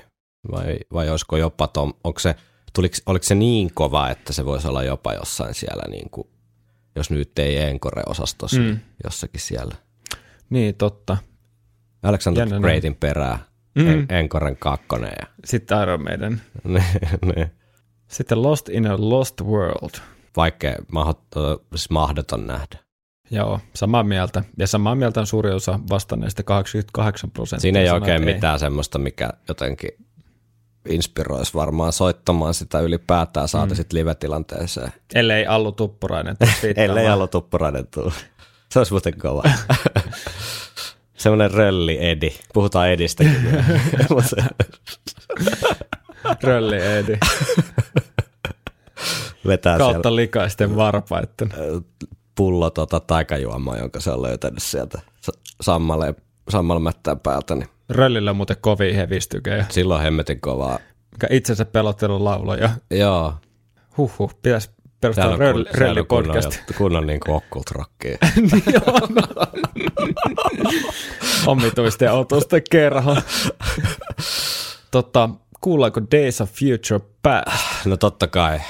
vai, vai olisiko jopa, tom, onko se, tuliko, oliko se niin kova, että se voisi olla jopa jossain siellä, niin kuin, jos nyt ei Encore-osastossa, Mm. mm. jossakin siellä. Niin, totta. Alexander Jännä Greatin perää, Mm. Enkoren kakkonen. Ja, Sitten Iron Maiden. ne, ne. Sitten Lost in a Lost World. Vaikea, mahot, siis mahdoton nähdä. Joo, samaa mieltä. Ja samaa mieltä on suuri osa vastanneista 88 prosenttia. Siinä ei oikein että mitään semmoista, mikä jotenkin inspiroisi varmaan soittamaan sitä ylipäätään, saati mm. sitten live-tilanteeseen. Ellei Allu Tuppurainen. tuu. Ellei Alo Tuppurainen tuu. Se olisi muuten kova. Semmoinen rölli Edi. Puhutaan Edistäkin. Mutta Rölli Eedi. Vetää Kautta siellä likaisten varpaitten. pullo tota taikajuomaa, jonka se on löytänyt sieltä sammaleen, sammalmättään päältä. Niin Röllillä on muuten kovin hevistykejä. silloin hemmetin kovaa. Mikä itsensä pelottelun lauloja. Joo, Huhhuh, pitäisi perustaa röll, röllipodcast. juttu- kunnon niin occult rockia. Niin on. Omituisten ja otusten kerho. Totta, kuullaanko Days of Future Past? No totta kai,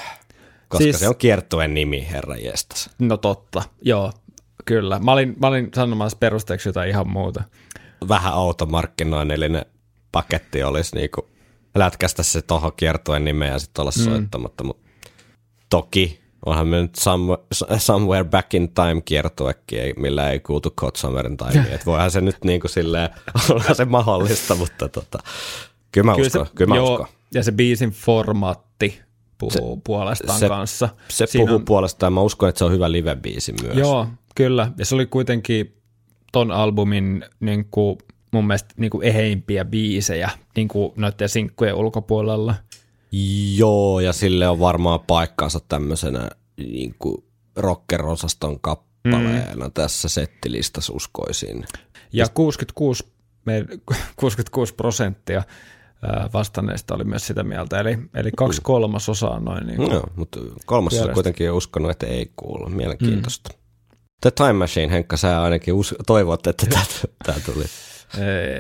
koska Siis- se on kiertueen nimi, herra jestas. No totta, joo, kyllä. Mä olin, mä olin sanomassa perusteeksi jotain ihan muuta. Vähän automarkkinoinnillinen paketti olisi niinku lätkästä se tohon kiertueen nimeen ja sitten olla mm. soittamatta, mutta toki onhan me nyt somewhere, somewhere back in time kiertuekin, millä ei kuultu Kotsamerin taimiin. Et voihan se nyt niinku silleen olla se mahdollista, mutta tota, kyllä mä uskon, se, kyllä mä joo, uskon. ja se biisin formaatti puhuu se, puolestaan se- kanssa. Se Siinä puhuu on- puolestaan, mä uskon, että se on hyvä live-biisi myös. Joo, kyllä. Ja se oli kuitenkin ton albumin niin kuin, mun mielestä niin kuin eheimpiä biisejä niin kuin noiden sinkkujen ulkopuolella. Joo, ja sille on varmaan paikkaansa tämmöisenä niin kuin rocker-osaston kappaleena mm. tässä settilistassa uskoisin. Ja 66, me, 66 prosenttia vastanneista oli myös sitä mieltä, eli, eli kaksi kolmasosaa noin. Niin kuin. Joo, mutta kolmas on kuitenkin uskonut, että ei kuulu. Mielenkiintoista. Mm. The Time Machine, Henkka, sä ainakin us- toivot, että tämä tuli. Ei,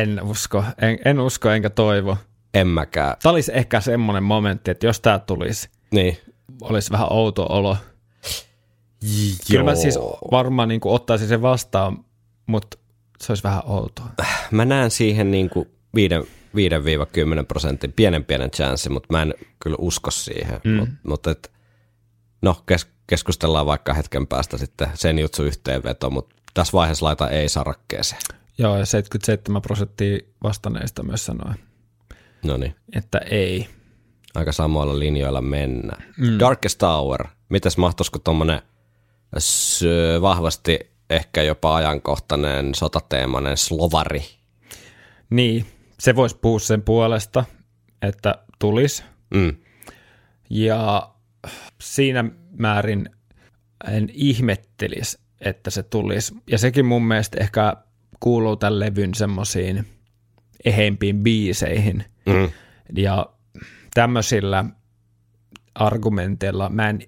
en usko, en, en usko enkä toivo. En mäkään. Tämä olisi ehkä semmoinen momentti, että jos tämä tulisi, Niin. olisi vähän outo olo. Kyllä mä siis varmaan niin kuin ottaisin sen vastaan, mutta se olisi vähän outoa. Mä näen siihen niin kuin 5-10 prosentin pienen pienen chanssi, mutta mä en kyllä usko siihen. Mm. Mut, mutta et, no, kes, keskustellaan vaikka hetken päästä sitten sen jutsu yhteenveto, mutta tässä vaiheessa laita ei sarakkeeseen. Joo, ja 77 prosenttia vastanneista myös sanoi, No niin, että ei. aika samoilla linjoilla mennään. Mm. Darkest Hour, mitäs mahtuisiko tuommoinen vahvasti ehkä jopa ajankohtainen sotateemainen slovari? Niin, se voisi puhua sen puolesta, että tulisi. Mm. Ja siinä määrin en ihmettelisi, että se tulisi. Ja sekin mun mielestä ehkä kuuluu tämän levyn semmoisiin eheimpiin biiseihin. Mm. Ja tämmöisillä argumenteilla mä en,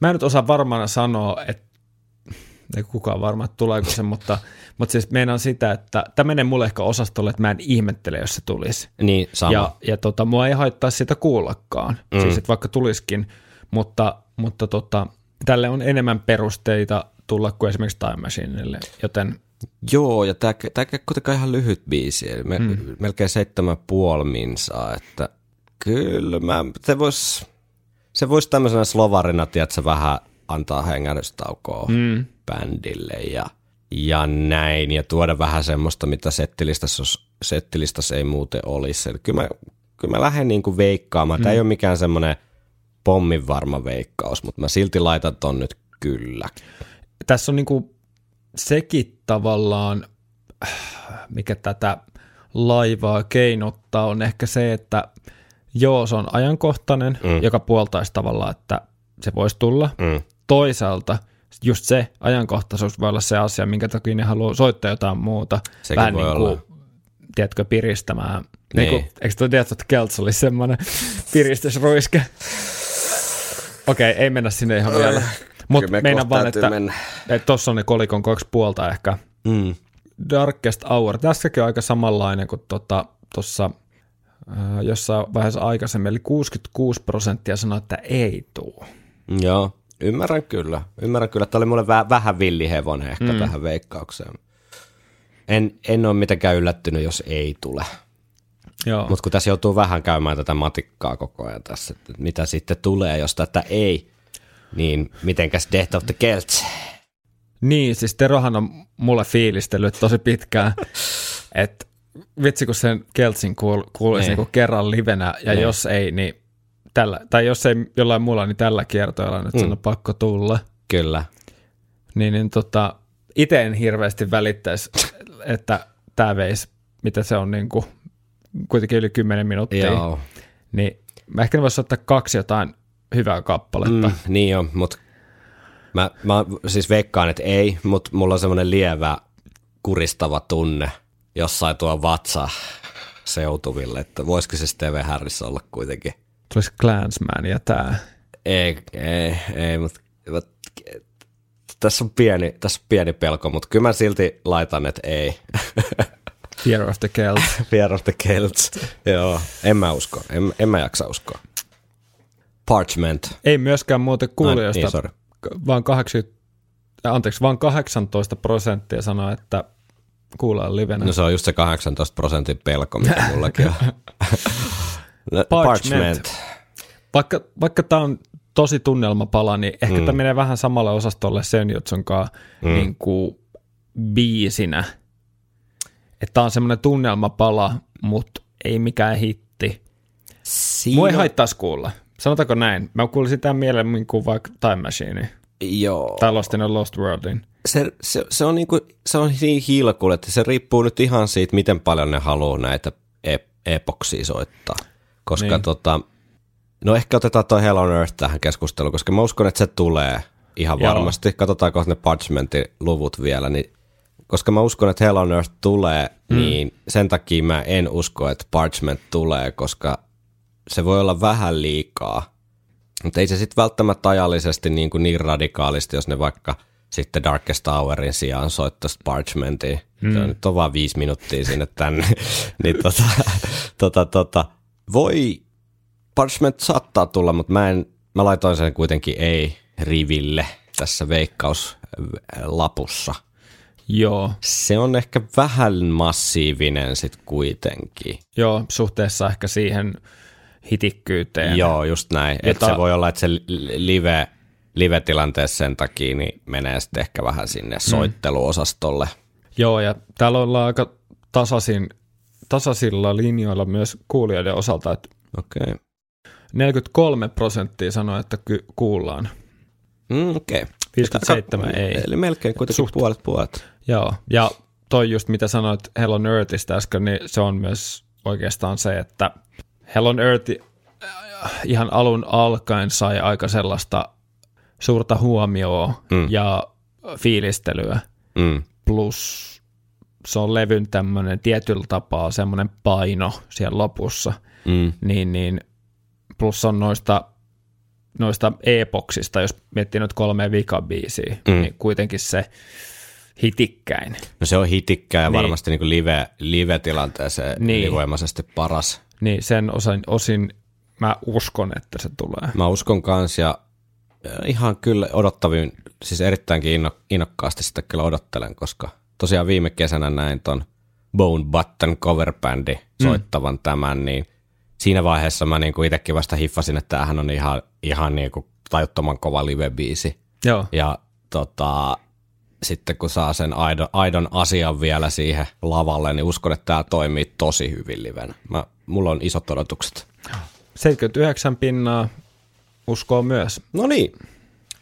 mä en nyt osaa varmaan sanoa, että ei kukaan varma, että tuleeko se, mutta, mutta siis meinaan sitä, että tämä menee mulle ehkä osastolle, että mä en ihmettele, jos se tulisi. Niin, sama. Ja, ja tota, mua ei haittaa sitä kuullakaan, mm. siis että vaikka tulisikin, mutta, mutta tota, tälle on enemmän perusteita tulla kuin esimerkiksi Time Machineille, joten Joo, ja tämä ei kuitenkaan ihan lyhyt biisi, eli me, mm. melkein seitsemän puoli minsaa, että kyllä mä, se voisi se vois tämmöisenä slovarina, tiedätkö, vähän antaa hengähdystaukoa mm. bändille ja, ja näin, ja tuoda vähän semmoista, mitä settilistassa, settilistassa ei muuten olisi. Eli kyllä mä, kyllä mä lähden niin kuin veikkaamaan, mm. tämä ei ole mikään semmoinen pommin varma veikkaus, mutta mä silti laitan ton nyt kyllä. tässä on niinku sekin tavallaan, mikä tätä laivaa keinottaa, on ehkä se, että joo, se on ajankohtainen, mm. joka puoltaisi tavallaan, että se voisi tulla. Mm. Toisaalta just se ajankohtaisuus voi olla se asia, minkä takia ne haluaa soittaa jotain muuta. Sekin vähän niin kuin, olla. tiedätkö, piristämään. Niin. Niin kuin, eikö tuo tiedät, että Kelts oli semmoinen piristysruiske? Okei, ei mennä sinne ihan vielä. Mutta me meinaan vaan, että tuossa on ne kolikon kaksi puolta ehkä. Mm. Darkest Hour, tässäkin on aika samanlainen kuin tuossa tota, äh, jossain vaiheessa aikaisemmin, eli 66 prosenttia sanoi, että ei tuu. Joo, ymmärrän kyllä. Ymmärrän kyllä, että oli mulle väh, vähän villihevonen ehkä mm. tähän veikkaukseen. En, en ole mitenkään yllättynyt, jos ei tule. Mutta kun tässä joutuu vähän käymään tätä matikkaa koko ajan tässä, että mitä sitten tulee, jos tätä ei, niin mitenkäs Death of the Celts? Niin, siis Terohan on mulle fiilistellyt tosi pitkään, että vitsi kun sen Keltsin kuul, kuulisi Niin. niinku kerran livenä, ja Niin. jos ei, niin tällä, tai jos ei jollain muulla, niin tällä kiertoilla nyt mm. sen on pakko tulla. Kyllä. Niin, niin tota, itse en hirveästi välittäisi, että tämä veisi, mitä se on niin kuin, kuitenkin yli 10 minuuttia, Joo. niin mä ehkä ne voisi ottaa kaksi jotain hyvää kappaletta. Mm, niin jo, mutta mä, mä siis veikkaan, että ei, mutta mulla on semmoinen lievä kuristava tunne jossain tuo vatsa seutuville, että voisiko se Steve Harris olla kuitenkin tulisi Clansman ja tää. Ei, ei, ei mutta mut, tässä on pieni, tässä on pieni pelko, mutta kyllä mä silti laitan, että ei. Fear of the Celt. Fear of the Celts. Joo, en mä usko, en, en mä jaksa uskoa. Parchment. Ei myöskään muuten kuulijoista, niin, sorry. vaan, 80, anteeksi, vaan 18 prosenttia sanoo, että kuullaan livenä. No se on just se 18 prosentin pelko, mikä mullakin on. No, Parchment. Vaikka, vaikka tämä on tosi tunnelmapala, niin ehkä mm. tämä menee vähän samalle osastolle sen Jutsonkaan mm. niin kuin biisinä. Että tämä on semmoinen tunnelmapala, mutta ei mikään hitti. Siinä... Mua ei haittaisi kuulla. Sanotaanko näin? Mä kuulisin tämän mielemmin kuin vaikka Time Machine. Joo. Tai Lost in a Lost Worldin. Se, se, se, on niinku, se on niin hilkull, että se riippuu nyt ihan siitä, miten paljon ne haluaa näitä ep- epoksia soittaa. Koska niin. tota, no ehkä otetaan toi Hell on Earth tähän keskusteluun, koska mä uskon, että se tulee ihan Joo. varmasti. Katsotaan kohta ne Parchmentin luvut vielä, niin koska mä uskon, että Hell on Earth tulee, mm. niin sen takia mä en usko, että Parchment tulee, koska se voi olla vähän liikaa. Mutta ei se sitten välttämättä ajallisesti niin, kuin niin radikaalisti, jos ne vaikka sitten Darkest Hourin sijaan soittaisi Parchmentiin. Mm. Se on nyt on vaan viisi minuuttia sinne tänne. niin tota, tota, tota, voi, Parchment saattaa tulla, mutta mä, en, mä laitoin sen kuitenkin ei-riville tässä veikkauslapussa. Joo, Se on ehkä vähän massiivinen sitten kuitenkin. joo, suhteessa ehkä siihen hitikkyyteen. Joo, just näin. Jota... Että se voi olla, että se live, live-tilanteessa sen takia niin menee sitten ehkä vähän sinne soitteluosastolle. Joo, ja täällä ollaan aika tasaisin, tasaisilla linjoilla myös kuulijoiden osalta, että Okei. Okay. 43 prosenttia sanoo, että ky- kuullaan. Mm, Okei. Okay. 57 ei. Eli melkein kuitenkin Suht. puolet puolet. Joo, ja toi just mitä sanoit Hell on Earthistä äsken, niin se on myös oikeastaan se, että Hell on Earth äh, ihan alun alkaen sai aika sellaista suurta huomioon mm. ja fiilistelyä, Mm. plus se on levyn tämmöinen tietyllä tapaa semmoinen paino siellä lopussa, Mm. niin, niin plus on noista, noista epoksista, jos miettii nyt kolme vikabiisiä, mm. niin kuitenkin se hitikkäin. No se on hitikkää ja Niin. varmasti niin live, live-tilanteeseen Niin. ylivoimaisesti paras. Niin sen osin, osin mä uskon, että se tulee. Mä uskon kans ja ihan kyllä odottavin, siis erittäinkin inno, innokkaasti sitä kyllä odottelen, koska tosiaan viime kesänä näin ton Bone Button coverbändi soittavan mm. tämän, niin siinä vaiheessa mä niinku itsekin vasta hiffasin, että tämähän on ihan, ihan niinku tajuttoman kova live-biisi. Joo, Ja tota, sitten kun saa sen aidon, aidon asian vielä siihen lavalle, niin uskon, että tämä toimii tosi hyvin livenä. Mä, mulla on isot odotukset. 79 pinnaa uskoo myös. No niin,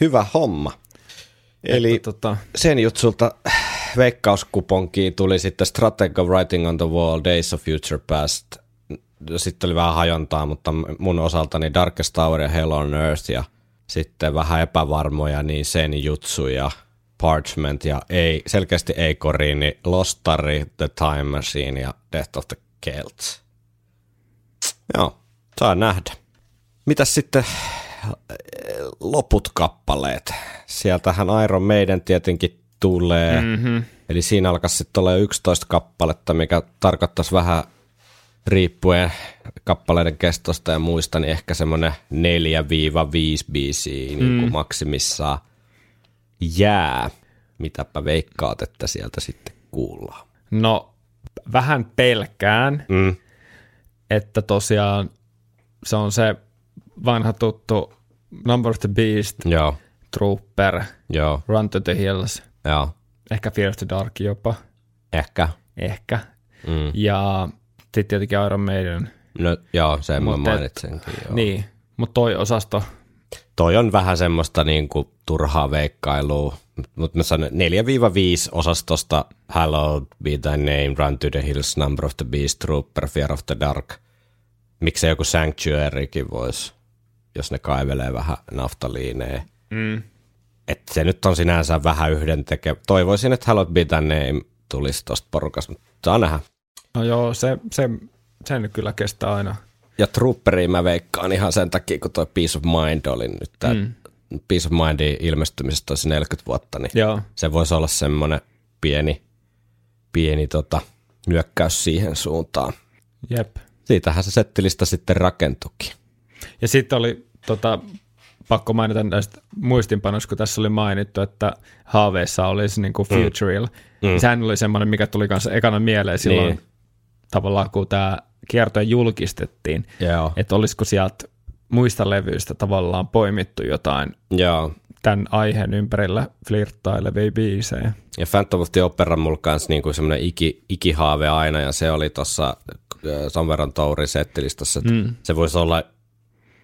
hyvä homma. Eli Että, tota, sen jutsulta veikkauskuponkiin tuli sitten Strateg of Writing on the Wall, Days of Future Past. Sitten oli vähän hajontaa, mutta mun osaltani Darkest Tower ja Hell on Earth ja sitten vähän epävarmoja, niin sen jutsu ja Parchment ja ei, selkeästi ei koriin, niin Lostari, The Time Machine ja Death of the Celts. Joo, saa nähdä. Mitäs sitten loput kappaleet? Sieltähän Iron Maiden tietenkin tulee. Mm-hmm. Eli siinä alkaisi sitten olla jo 11 kappaletta, mikä tarkoittaisi vähän riippuen kappaleiden kestosta ja muista, niin ehkä semmoinen 4-5 biisiä niin kuin maksimissaan jää. Mitäpä veikkaat, että sieltä sitten kuullaan? no, vähän pelkään, Mm. Että tosiaan se on se vanha tuttu Number of the Beast, Joo, Trooper, joo, Run to the Hills, joo. ehkä Fear of the Dark jopa, Ehkä. ehkä. Mm. Ja sitten tietenkin Iron Maiden. No joo, sen mä mainitsenkin. Joo. Niin, mutta toi osasto, Toi on vähän semmoista niin kuin turhaa veikkailua, mutta mä sanon 4-5 osastosta Hallowed be thy name, Run to the Hills, Number of the Beast, Trooper, Fear of the Dark. Miksei joku Sanctuarykin voisi, jos ne kaivelee vähän naftaliineen. mm, Et se nyt on sinänsä vähän yhden teke. Toivoisin, että Hallowed be thy name tulisi tosta porukasta, mutta saa nähdä. no joo, se, se, se nyt kyllä kestää aina ja Trooperia mä veikkaan ihan sen takia, kun toi Peace of Mind oli nyt, tämä mm. Peace of Mindin ilmestymisestä olisi 40 vuotta, niin Joo. se voisi olla semmoinen pieni, pieni tota, nyökkäys siihen suuntaan. Jep. Siitähän se settilista sitten rakentukin. Ja sitten oli tota, pakko mainita näistä muistinpanoista, kun tässä oli mainittu, että haaveissa olisi niin kuin Futuril. Mm. Sehän oli semmoinen, mikä tuli kanssa ekana mieleen silloin Niin. tavallaan, kun tämä kiertoja julkistettiin, Joo. että olisiko sieltä muista levyistä tavallaan poimittu jotain Joo. tämän aiheen ympärillä flirttailevia biisejä. Ja Phantom of the Opera mulla kanssa niinku semmoinen iki, ikihaave aina, ja se oli tuossa Samveron Tourin settilistassa, että mm. se voisi olla,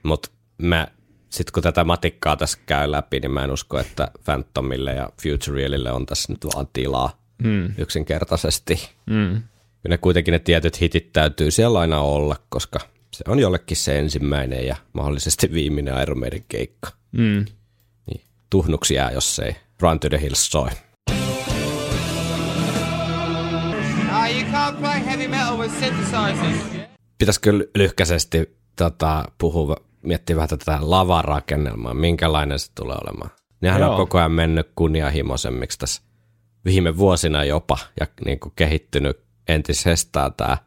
mutta mä, sit kun tätä matikkaa tässä käy läpi, niin mä en usko, että Phantomille ja Futurealille on tässä nyt vaan tilaa mm. yksinkertaisesti. Mm. Ne kuitenkin ne tietyt hitit täytyy siellä aina olla, koska se on jollekin se ensimmäinen ja mahdollisesti viimeinen Iron Maiden keikka. Mm. Niin tuhnuksi jää, jos ei Run to the Hills soi. Ah, pitäisikö ly- lyhkäisesti tota, puhua, miettiä vähän tätä lavarakennelmaa, minkälainen se tulee olemaan. Nehän Joo. on koko ajan mennyt kunnianhimoisemmiksi tässä viime vuosina jopa ja niin kuin kehittynyt entisestään tämä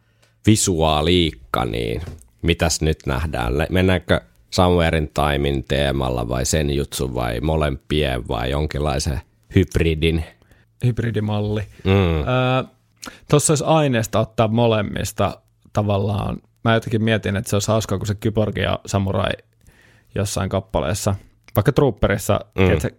visuaaliikka, niin mitäs nyt nähdään? Mennäänkö Somewhere in Timein teemalla vai sen jutsu vai molempien vai jonkinlaisen hybridin? Hybridimalli. Mm. Öö, Tuossa olisi aineesta ottaa molemmista tavallaan. Mä jotenkin mietin, että se olisi hauskaa, kun se kyborgi ja samurai jossain kappaleessa, vaikka Trooperissa, mm. että se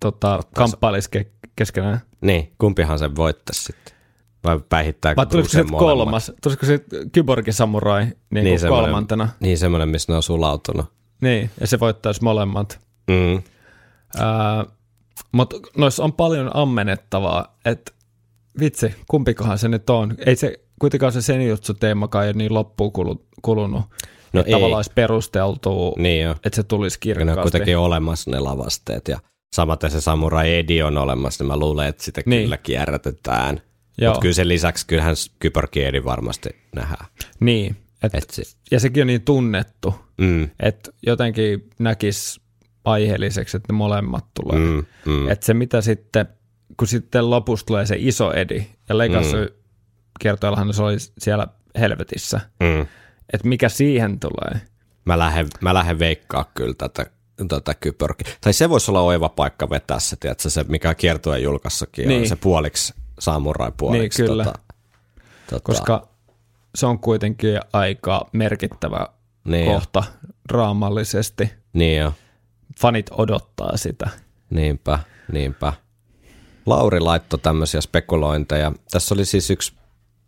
tota, kamppailisi ke- keskenään. Niin, kumpihan sen voittaisi sitten? Vai päihittääkö Vai tulisiko se kolmas? Tulisiko se kyborgi samurai niin, niin semmoinen- kolmantena? Niin semmoinen, missä ne on sulautunut. Niin, ja se voittaisi molemmat. Mm. Öö, Mutta noissa on paljon ammennettavaa, että vitsi, kumpikohan se nyt on. Ei se kuitenkaan se senjutsu-teemakaan ei ole niin loppuun kulu- kulunut. No että ei. tavallaan olisi perusteltu, Niin jo. että se tulisi Ja ne on kirkkaasti. kuitenkin olemassa ne lavasteet. Ja samaten se Samurai Edi on olemassa, niin mä luulen, että sitä Niin. kyllä kierrätetään. Mutta kyllä sen lisäksi kyllähän Kyborgi Edi varmasti nähdään. Niin, et, Et se, ja sekin on niin tunnettu, mm, että jotenkin näkisi aiheelliseksi, että ne molemmat tulee. mm, mm. Että se mitä sitten, kun sitten lopussa tulee se iso edi, ja Legacy mm. kiertoillahan se oli siellä helvetissä, mm. että mikä siihen tulee. Mä lähden, mä lähden veikkaa kyllä tätä, tätä Kyborgi. Tai se voisi olla oiva paikka vetää se, tiedätkö, se mikä kiertojen julkaissakin niin. on, se puoliksi samurai puoliksi. Niin, kyllä. Tota, tota, koska se on kuitenkin aika merkittävä Niin niin jo. kohta draamallisesti. Niin jo. Fanit odottaa sitä. Niinpä, niinpä. Lauri laittoi tämmöisiä spekulointeja. Tässä oli siis yksi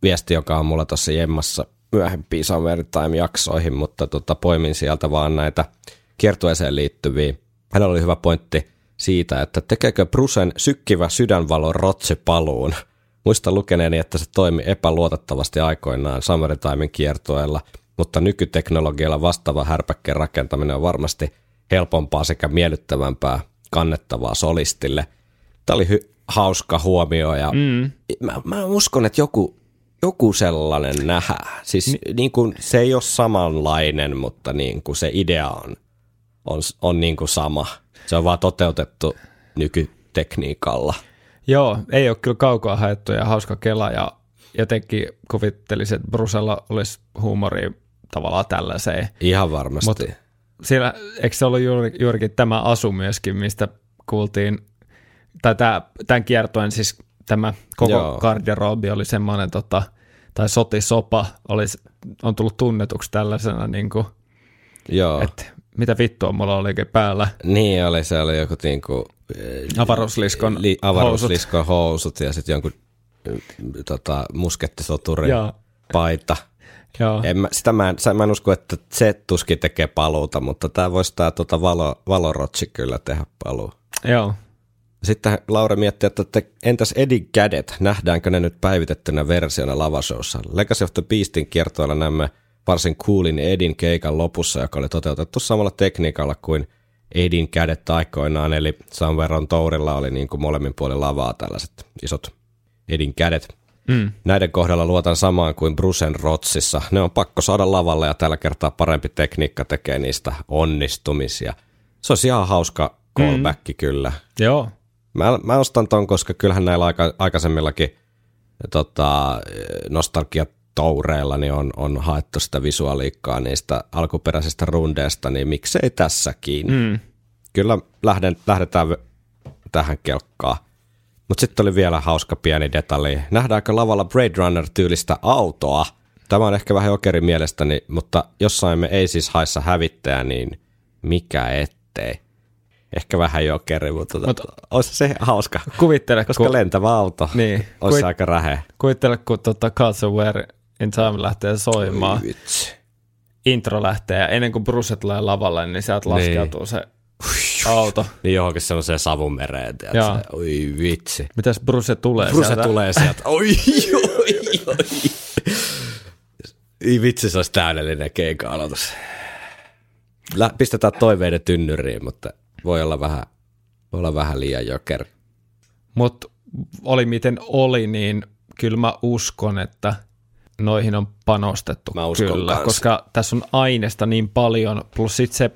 viesti, joka on mulla tuossa jemmassa myöhempiin Summer Time-jaksoihin, mutta tota, poimin sieltä vaan näitä kiertueeseen liittyviä. Hänellä oli hyvä pointti siitä, että tekeekö Brusen sykkivä sydänvalo rotsi paluun. Muista lukeneeni, että se toimi epäluotettavasti aikoinaan Summer Timein kiertueella, mutta nykyteknologialla vastaava härpäkkeen rakentaminen on varmasti helpompaa sekä miellyttävämpää kannettavaa solistille. Tämä oli hy- hauska huomio ja mm. mä, mä uskon, että joku, joku sellainen nähdään. Siis Ni- niin kuin, se ei ole samanlainen, mutta niin kuin se idea on, on, on niin kuin sama. Se on vaan toteutettu nykytekniikalla. Joo, ei ole kyllä kaukaa haettu ja hauska kela ja jotenkin kuvittelisin, että Brusella olisi huumoria tavallaan tällaiseen. Ihan varmasti. Mut siellä, eikö se ollut juuri, juurikin tämä asu myöskin, mistä kuultiin, tai tämä, tämän kiertoen siis tämä koko Joo. Garderobi oli semmoinen, tota, tai sotisopa olisi, on tullut tunnetuksi tällaisena, niin kuin, Joo. että mitä vittua mulla olikin päällä. Niin oli, se oli joku niinku, Avaruusliskon li, avaruusliskon housut ja sitten jonkun äh, tota, muskettisoturin Joo. paita. Joo, En mä, sitä mä en, mä en usko, että se tuskin tekee paluuta, mutta tämä voisi tämä tota valo, valorotsi kyllä tehdä paluu. joo. Sitten Laura mietti, että te, entäs Eddie kädet, nähdäänkö ne nyt päivitettynä versiona lavashowssa? Legacy of the Beastin kiertoilla näemme varsin coolin Edin keikan lopussa, joka oli toteutettu samalla tekniikalla kuin Edin kädet aikoinaan, eli Sanveron Tourilla oli niin kuin molemmin puolin lavaa tällaiset isot Edin kädet. Mm. Näiden kohdalla luotan samaan kuin Brusen Rotsissa. Ne on pakko saada lavalle ja tällä kertaa parempi tekniikka tekee niistä onnistumisia. Se olisi ihan hauska callback mm. kyllä. Joo. Mä, mä ostan ton, koska kyllähän näillä aika, aikaisemmillakin tota, nostalgia toureilla niin on, on haettu sitä visuaaliikkaa niistä alkuperäisistä rundeista, niin miksei tässäkin. Mm. Kyllä lähden, lähdetään tähän kelkkaan. Mutta sitten oli vielä hauska pieni detalji. Nähdäänkö lavalla Blade Runner-tyylistä autoa? Tämä on ehkä vähän jokeri mielestäni, mutta jossain me ei siis haissa hävittäjä, niin mikä ettei. Ehkä vähän jokeri, mutta Mut, tota, olisi se hauska. Kuvittele, koska kun, lentävä auto niin, olisi kuvit, aika rähe. Kuvittele, kun tota Where in Time lähtee soimaan. Intro lähtee ja ennen kuin Bruce tulee lavalle, niin sieltä niin. laskeutuu se auto. Niin johonkin sellaiseen savumereen, tiedätkö? Oi vitsi. Mitäs Bruce tulee Bruce sieltä? tulee sieltä. Oi, oi, oi. Ei vitsi, se olisi täydellinen keikka-aloitus. Pistetään toiveiden tynnyriin, mutta voi olla vähän, voi olla vähän liian joker. Mutta oli miten oli, niin kyllä mä uskon, että noihin on panostettu mä kyllä, kans. koska tässä on aineesta niin paljon, plus sitten se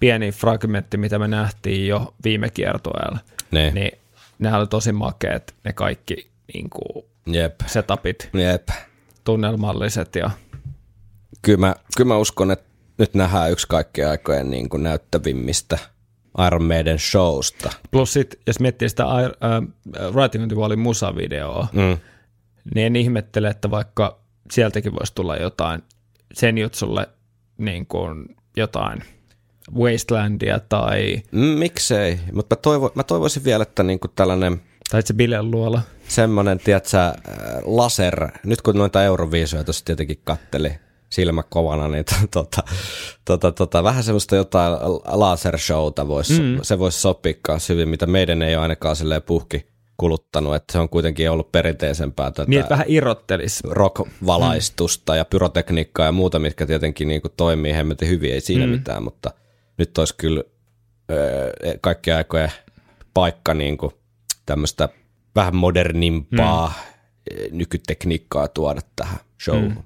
pieni fragmentti, mitä me nähtiin jo viime kiertoajalla, ne. niin nehän oli tosi makeet, ne kaikki niin kuin Jep. setupit, Jep. tunnelmalliset. Ja... Kyllä, mä, kyllä mä uskon, että nyt nähdään yksi kaikkien aikojen niin kuin näyttävimmistä Iron Maiden showsta. Plus sit, jos miettii sitä uh, Writing on the Wallin musavideoa, mm. niin en ihmettele, että vaikka sieltäkin voisi tulla jotain sen jutsulle niin kuin jotain – Wastelandia tai... Mm, miksei, mutta mä, toivo, mä toivoisin vielä, että niinku tällainen... Tai se bilen luola. Semmoinen, tiedätkö, äh, laser, nyt kun noita Euroviisoja tuossa tietenkin katteli silmä kovana, niin tota, tota, tota, vähän semmoista jotain lasershowta vois, mm. se voisi sopia hyvin, mitä meidän ei ole ainakaan silleen puhki kuluttanut, että se on kuitenkin ollut perinteisempää tätä niin, vähän irrottelisi. rock-valaistusta mm. ja pyrotekniikkaa ja muuta, mitkä tietenkin niin kuin toimii hemmetin hyvin, ei siinä mm. mitään, mutta – nyt olisi kyllä öö, kaikki aikojen paikka niin kuin tämmöistä vähän modernimpaa mm. nykytekniikkaa tuoda tähän showhun. Mm.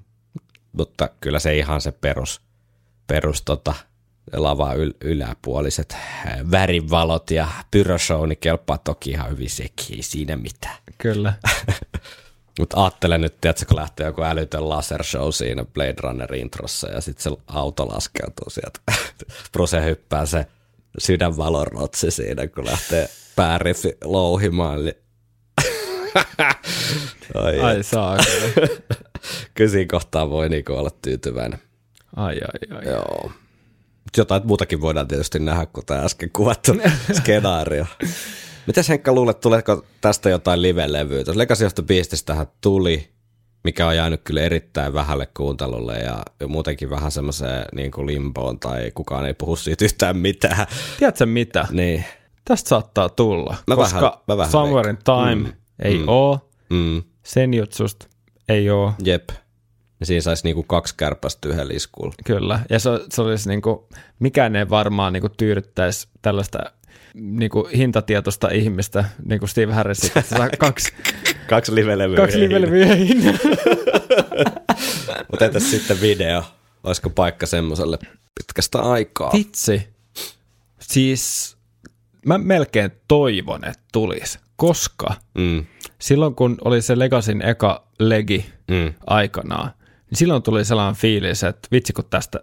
Mutta kyllä se ihan se perus, perus tota, lava yl- yläpuoliset värivalot ja pyroshow, niin kelpaa toki ihan hyvin sekin, ei siinä mitään. Kyllä. Mutta ajattelen nyt, tiedätkö, kun lähtee joku älytön laser show siinä Blade Runner introssa ja sitten se auto laskeutuu sieltä. Prose hyppää se sydänvalorotsi siinä, kun lähtee pääriffi louhimaan. Niin... ai, ai saa. Kyllä siinä kohtaa voi niinku olla tyytyväinen. Ai ai ai. Joo. Jotain muutakin voidaan tietysti nähdä, kuin tämä äsken kuvattu skenaario. Mitäs Henkka luulet, tuleeko tästä jotain live-levyä? Tuossa Legacy of the Beastistähän tuli, mikä on jäänyt kyllä erittäin vähälle kuuntelulle ja muutenkin vähän semmoiseen niin kuin limboon tai kukaan ei puhu siitä yhtään mitään. Tiedätkö mitä? Niin. Tästä saattaa tulla, mä koska vähän, mä vähän Somewhere in Time mm. ei mm. oo, mm. sen jutsusta ei oo. Jep. Ja siinä saisi niinku kaksi kärpästä yhden iskulla. Kyllä, ja se, se olisi niinku, mikään ei varmaan niinku tyydyttäisi tällaista niin kuin hintatietoista ihmistä, niin kuin Steve Harris, että saa kaksi, kaksi livelevyä. Kaksi livelevyä Mutta entäs sitten video? Olisiko paikka semmoiselle pitkästä aikaa? Vitsi. Siis mä melkein toivon, että tulisi, koska mm. silloin kun oli se Legasin eka legi mm. aikanaan, niin silloin tuli sellainen fiilis, että vitsi kun tästä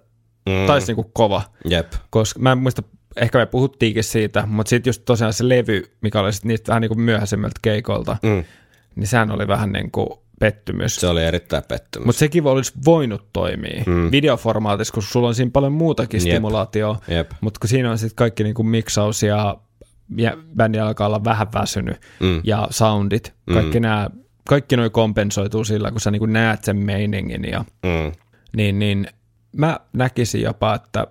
mm. taisi niinku kova. Jep. Koska mä en muista ehkä me puhuttiinkin siitä, mutta sitten just tosiaan se levy, mikä oli sitten niistä vähän niin kuin myöhäisemmältä keikolta, mm. niin sehän oli vähän niin kuin pettymys. Se oli erittäin pettymys. Mutta sekin olisi voinut toimia mm. videoformaatissa, koska sulla on siinä paljon muutakin Jep. stimulaatioa, mutta kun siinä on sitten kaikki niin kuin miksaus ja, ja bändi alkaa olla vähän väsynyt mm. ja soundit, kaikki mm. nämä kaikki noi kompensoituu sillä, kun sä niin kuin näet sen meiningin ja mm. niin, niin mä näkisin jopa, että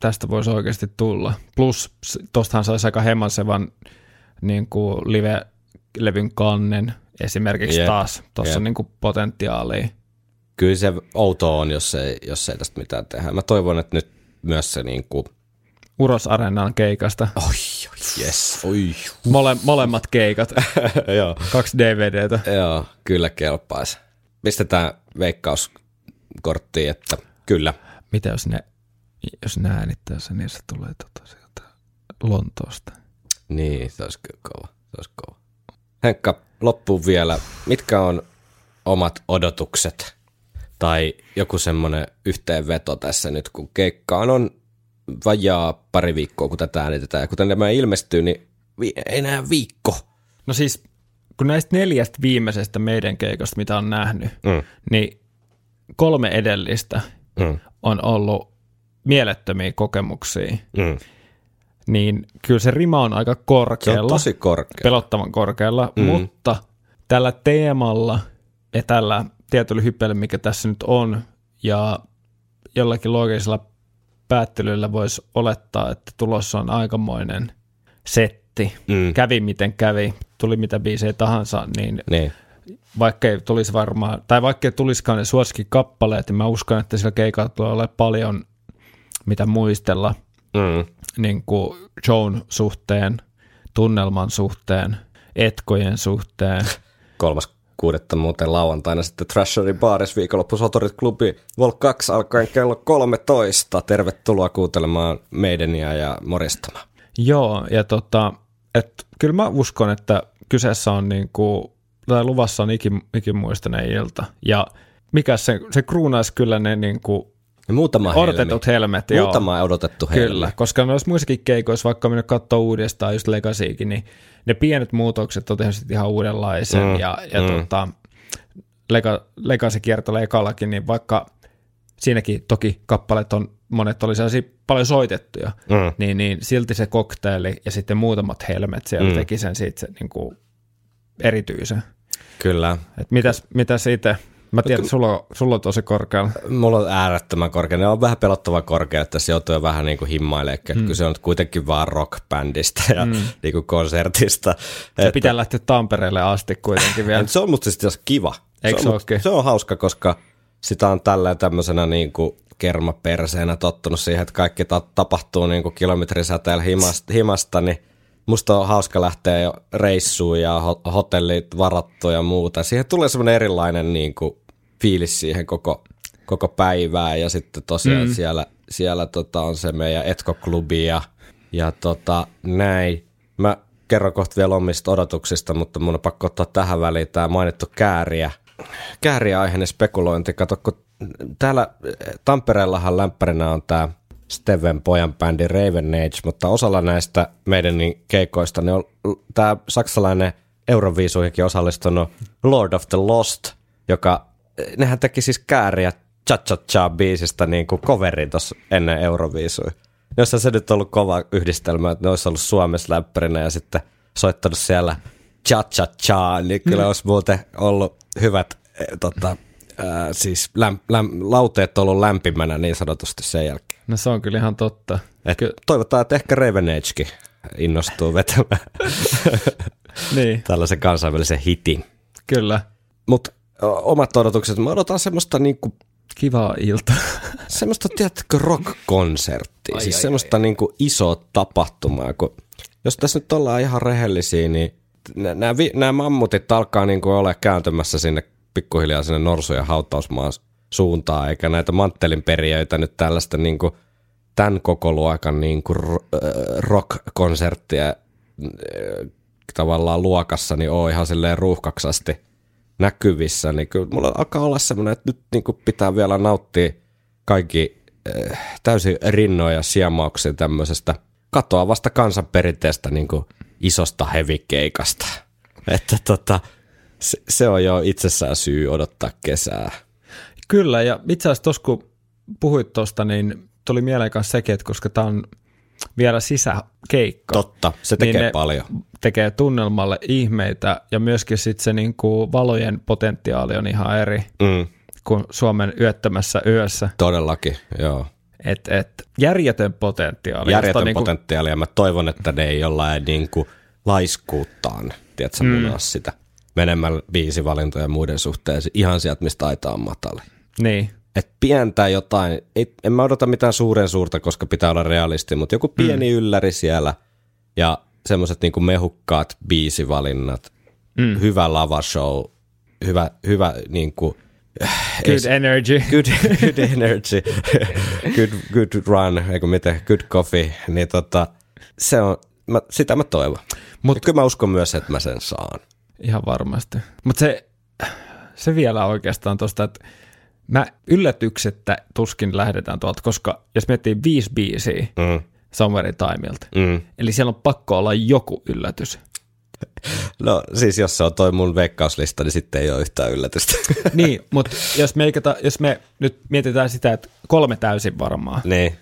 tästä voisi oikeasti tulla. Plus tuostahan saisi aika hemasevan niin kuin live-levyn kannen esimerkiksi yep. taas. Tuossa on niin kuin potentiaalia. Kyllä se outo on, jos ei, jos ei tästä mitään tehdä. Mä toivon, että nyt myös se niin kuin... Uros Arenan keikasta. Oi, oi, Yes. Oi. Mole, molemmat keikat, Joo. kaksi DVDtä. Joo, kyllä kelpaisi. Pistetään veikkauskorttiin, että kyllä. Mitä jos ne, jos ne äänittää sen, niin se tulee tota sieltä Lontoosta. Niin, se olisi kyllä kova. Se olisi kova. Henkka, loppuun vielä. Mitkä on omat odotukset tai joku semmoinen yhteenveto tässä nyt, kun keikkaan on vajaa pari viikkoa, kun tätä äänitetään. Ja kuten tämä ilmestyy, niin vi- enää viikko. No siis, kun näistä neljästä viimeisestä meidän keikasta, mitä on nähnyt, Mm. niin kolme edellistä Mm. on ollut mielettömiä kokemuksia, Mm. niin kyllä se rima on aika Se korkealla. on tosi korkea. pelottavan korkealla, mm. mutta tällä teemalla ja tällä tietyllä hypeellä, mikä tässä nyt on, ja jollakin loogisella päättelyllä voisi olettaa, että tulossa on aikamoinen setti. Mm. Kävi miten kävi, tuli mitä biisejä tahansa, niin Niin. vaikka ei tulisi varmaan, tai vaikka ei tulisikaan ne suosikkikappaleet, niin mä uskon, että sillä keikalla tulee olemaan paljon mitä muistella Mm. niin kuin shown suhteen, tunnelman suhteen, etkojen suhteen. Kolmas kuudetta muuten lauantaina sitten Trasherin baaris viikonloppu Sotorit klubi Vol 2 alkaen kello 13. Tervetuloa kuuntelemaan meidäniä ja moristamaan. Joo, ja tota, et, kyllä mä uskon, että kyseessä on niin kuin, tai luvassa on ikimuistainen ilta. Ja mikä se, se kruunaisi kyllä ne niin kuin Ja muutama odotetut helmi. helmet. joo. Muutama odotettu helmi. Kyllä, koska noissa muissakin keikoissa, vaikka minä katsoa uudestaan just Legacykin, niin ne pienet muutokset on tehnyt ihan uudenlaisen. Mm, ja ja mm. tota, Lega, Legacy kiertoilla ekallakin, niin vaikka siinäkin toki kappaleet on, monet oli sellaisia paljon soitettuja, Mm. niin, niin silti se kokteili ja sitten muutamat helmet siellä mm. teki sen siitä se, niin kuin erityisen. Kyllä. Et mitäs, mitäs itse? Mä tiedän, että sulla, sulla on tosi korkealla. Mulla on äärettömän korkea. Ne on vähän pelottava korkea, että se joutuu jo vähän niin kuin himmailemaan, mm. kun se on kuitenkin vaan rockbändistä ja mm. niin kuin konsertista. Se pitää lähteä Tampereelle asti kuitenkin vielä. Se on musta sitten kiva. Eikö se, se on, ookin? se on hauska, koska sitä on tällä tämmöisenä niin kuin kermaperseenä tottunut siihen, että kaikki ta- tapahtuu niin kuin kilometrisäteellä himasta, himasta, niin musta on hauska lähteä jo reissuun ja ho- hotellit varattu ja muuta. Siihen tulee semmoinen erilainen niin kuin fiilis siihen koko, koko päivään ja sitten tosiaan mm. siellä, siellä tota on se meidän etkoklubi ja, ja tota, näin. Mä kerron kohta vielä omista odotuksista, mutta mun on pakko ottaa tähän väliin tämä mainittu kääriä. Kääriä-aiheinen spekulointi. Kato, kun täällä Tampereellahan lämpärinä on tämä Steven pojan bändi Raven Age, mutta osalla näistä meidän niin keikoista niin on tämä saksalainen Euroviisuihinkin osallistunut Lord of the Lost, joka, nehän teki siis kääriä cha cha cha biisistä niin kuin coverin tuossa ennen Euroviisuja. Jossa se nyt ollut kova yhdistelmä, että ne olisi ollut Suomessa läppärinä ja sitten soittanut siellä cha cha cha, niin kyllä olisi muuten ollut hyvät eh, tota, ää, siis läm, läm, lauteet ollut lämpimänä niin sanotusti sen jälkeen. No se on kyllä ihan totta. Et Ky- toivotaan, että ehkä Raven Agekin innostuu vetämään niin, tällaisen kansainvälisen hitin. kyllä. Mutta omat odotukset, mä odotan semmoista niinku, Kiva ilta. semmoista, tiedätkö, rock-konserttia, siis ai, semmoista ai, niinku isoa tapahtumaa, kun jos tässä nyt ollaan ihan rehellisiä, niin nämä mammutit alkaa niinku ole kääntymässä sinne pikkuhiljaa sinne norsujen hautausmaan suuntaan, eikä näitä manttelinperijöitä nyt tällaista niinku tämän koko luokan niinku ro- rock-konserttia tavallaan luokassa, niin on ihan silleen ruuhkaksasti näkyvissä, niin kyllä mulla alkaa olla semmoinen, että nyt niin kuin pitää vielä nauttia kaikki äh, täysin rinnoja ja siemauksia tämmöisestä katoavasta kansanperinteestä niin kuin isosta hevikeikasta. Että tota, se, se on jo itsessään syy odottaa kesää. Kyllä, ja itse asiassa tuossa kun puhuit tuosta, niin tuli mieleen kanssa sekin, että koska tämä on vielä sisäkeikka. Totta, se tekee niin ne paljon. Tekee tunnelmalle ihmeitä, ja myöskin sitten se niinku valojen potentiaali on ihan eri Mm, kuin Suomen yöttömässä yössä. todellakin, joo. Et, et, järjetön potentiaali. Järjetön josta niinku, potentiaali ja mä toivon, että ne ei jollain niin kuin laiskuuttaan, tiedätkö, mm. sitä menemällä biisivalintoja ja muiden suhteen ihan sieltä, mistä aita on matali. Niin, Et pientä jotain, ei, en mä odota mitään suuren suurta, koska pitää olla realisti, mutta joku pieni mm. ylläri siellä ja semmoiset niinku mehukkaat biisivalinnat, mm. hyvä lavashow, hyvä, hyvä niinku, Good energy. good, good energy, good, good run, eikö miten, good coffee, niin tota, se on, mä, sitä mä toivon. Mut, ja kyllä mä uskon myös, että mä sen saan. Ihan varmasti. Mutta se, se vielä oikeastaan tuosta, että mä yllätyksettä tuskin lähdetään tuolta, koska jos miettii viisi biisiä mm. Somewhere Timeilta, mm. eli siellä on pakko olla joku yllätys. No siis jos se on toi mun veikkauslista, niin sitten ei ole yhtään yllätystä. niin, mutta jos me, jos me nyt mietitään sitä, että kolme täysin varmaa, niin,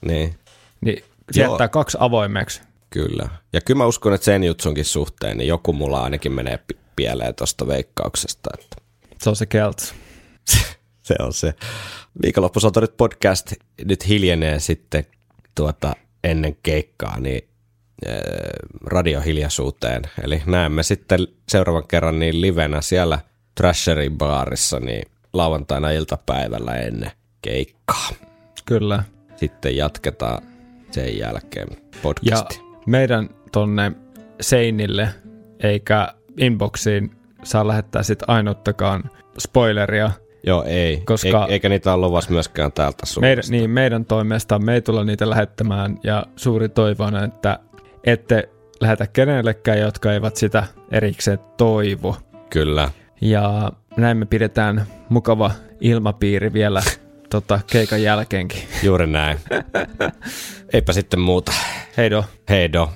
niin. niin se jättää kaksi avoimeksi. Kyllä. Ja kyllä mä uskon, että sen jutsunkin suhteen, niin joku mulla ainakin menee pieleen tuosta veikkauksesta. Että. Se on se Kelts. se on se. Viikonloppusotorit podcast nyt hiljenee sitten tuota ennen keikkaa, niin radiohiljaisuuteen. Eli näemme sitten seuraavan kerran niin livenä siellä Trasherin baarissa niin lauantaina iltapäivällä ennen keikkaa. Kyllä. Sitten jatketaan sen jälkeen podcasti. Ja meidän tonne seinille eikä inboxiin saa lähettää sitten ainuttakaan spoileria. Joo, ei. Koska eikä niitä ole luvassa myöskään täältä meidän, niin, meidän toimesta me ei tulla niitä lähettämään ja suuri toivo on, että ette lähetä kenellekään, jotka eivät sitä erikseen toivo. Kyllä. Ja näin me pidetään mukava ilmapiiri vielä tota, keikan jälkeenkin. Juuri näin. Eipä sitten muuta. Heido. Heido.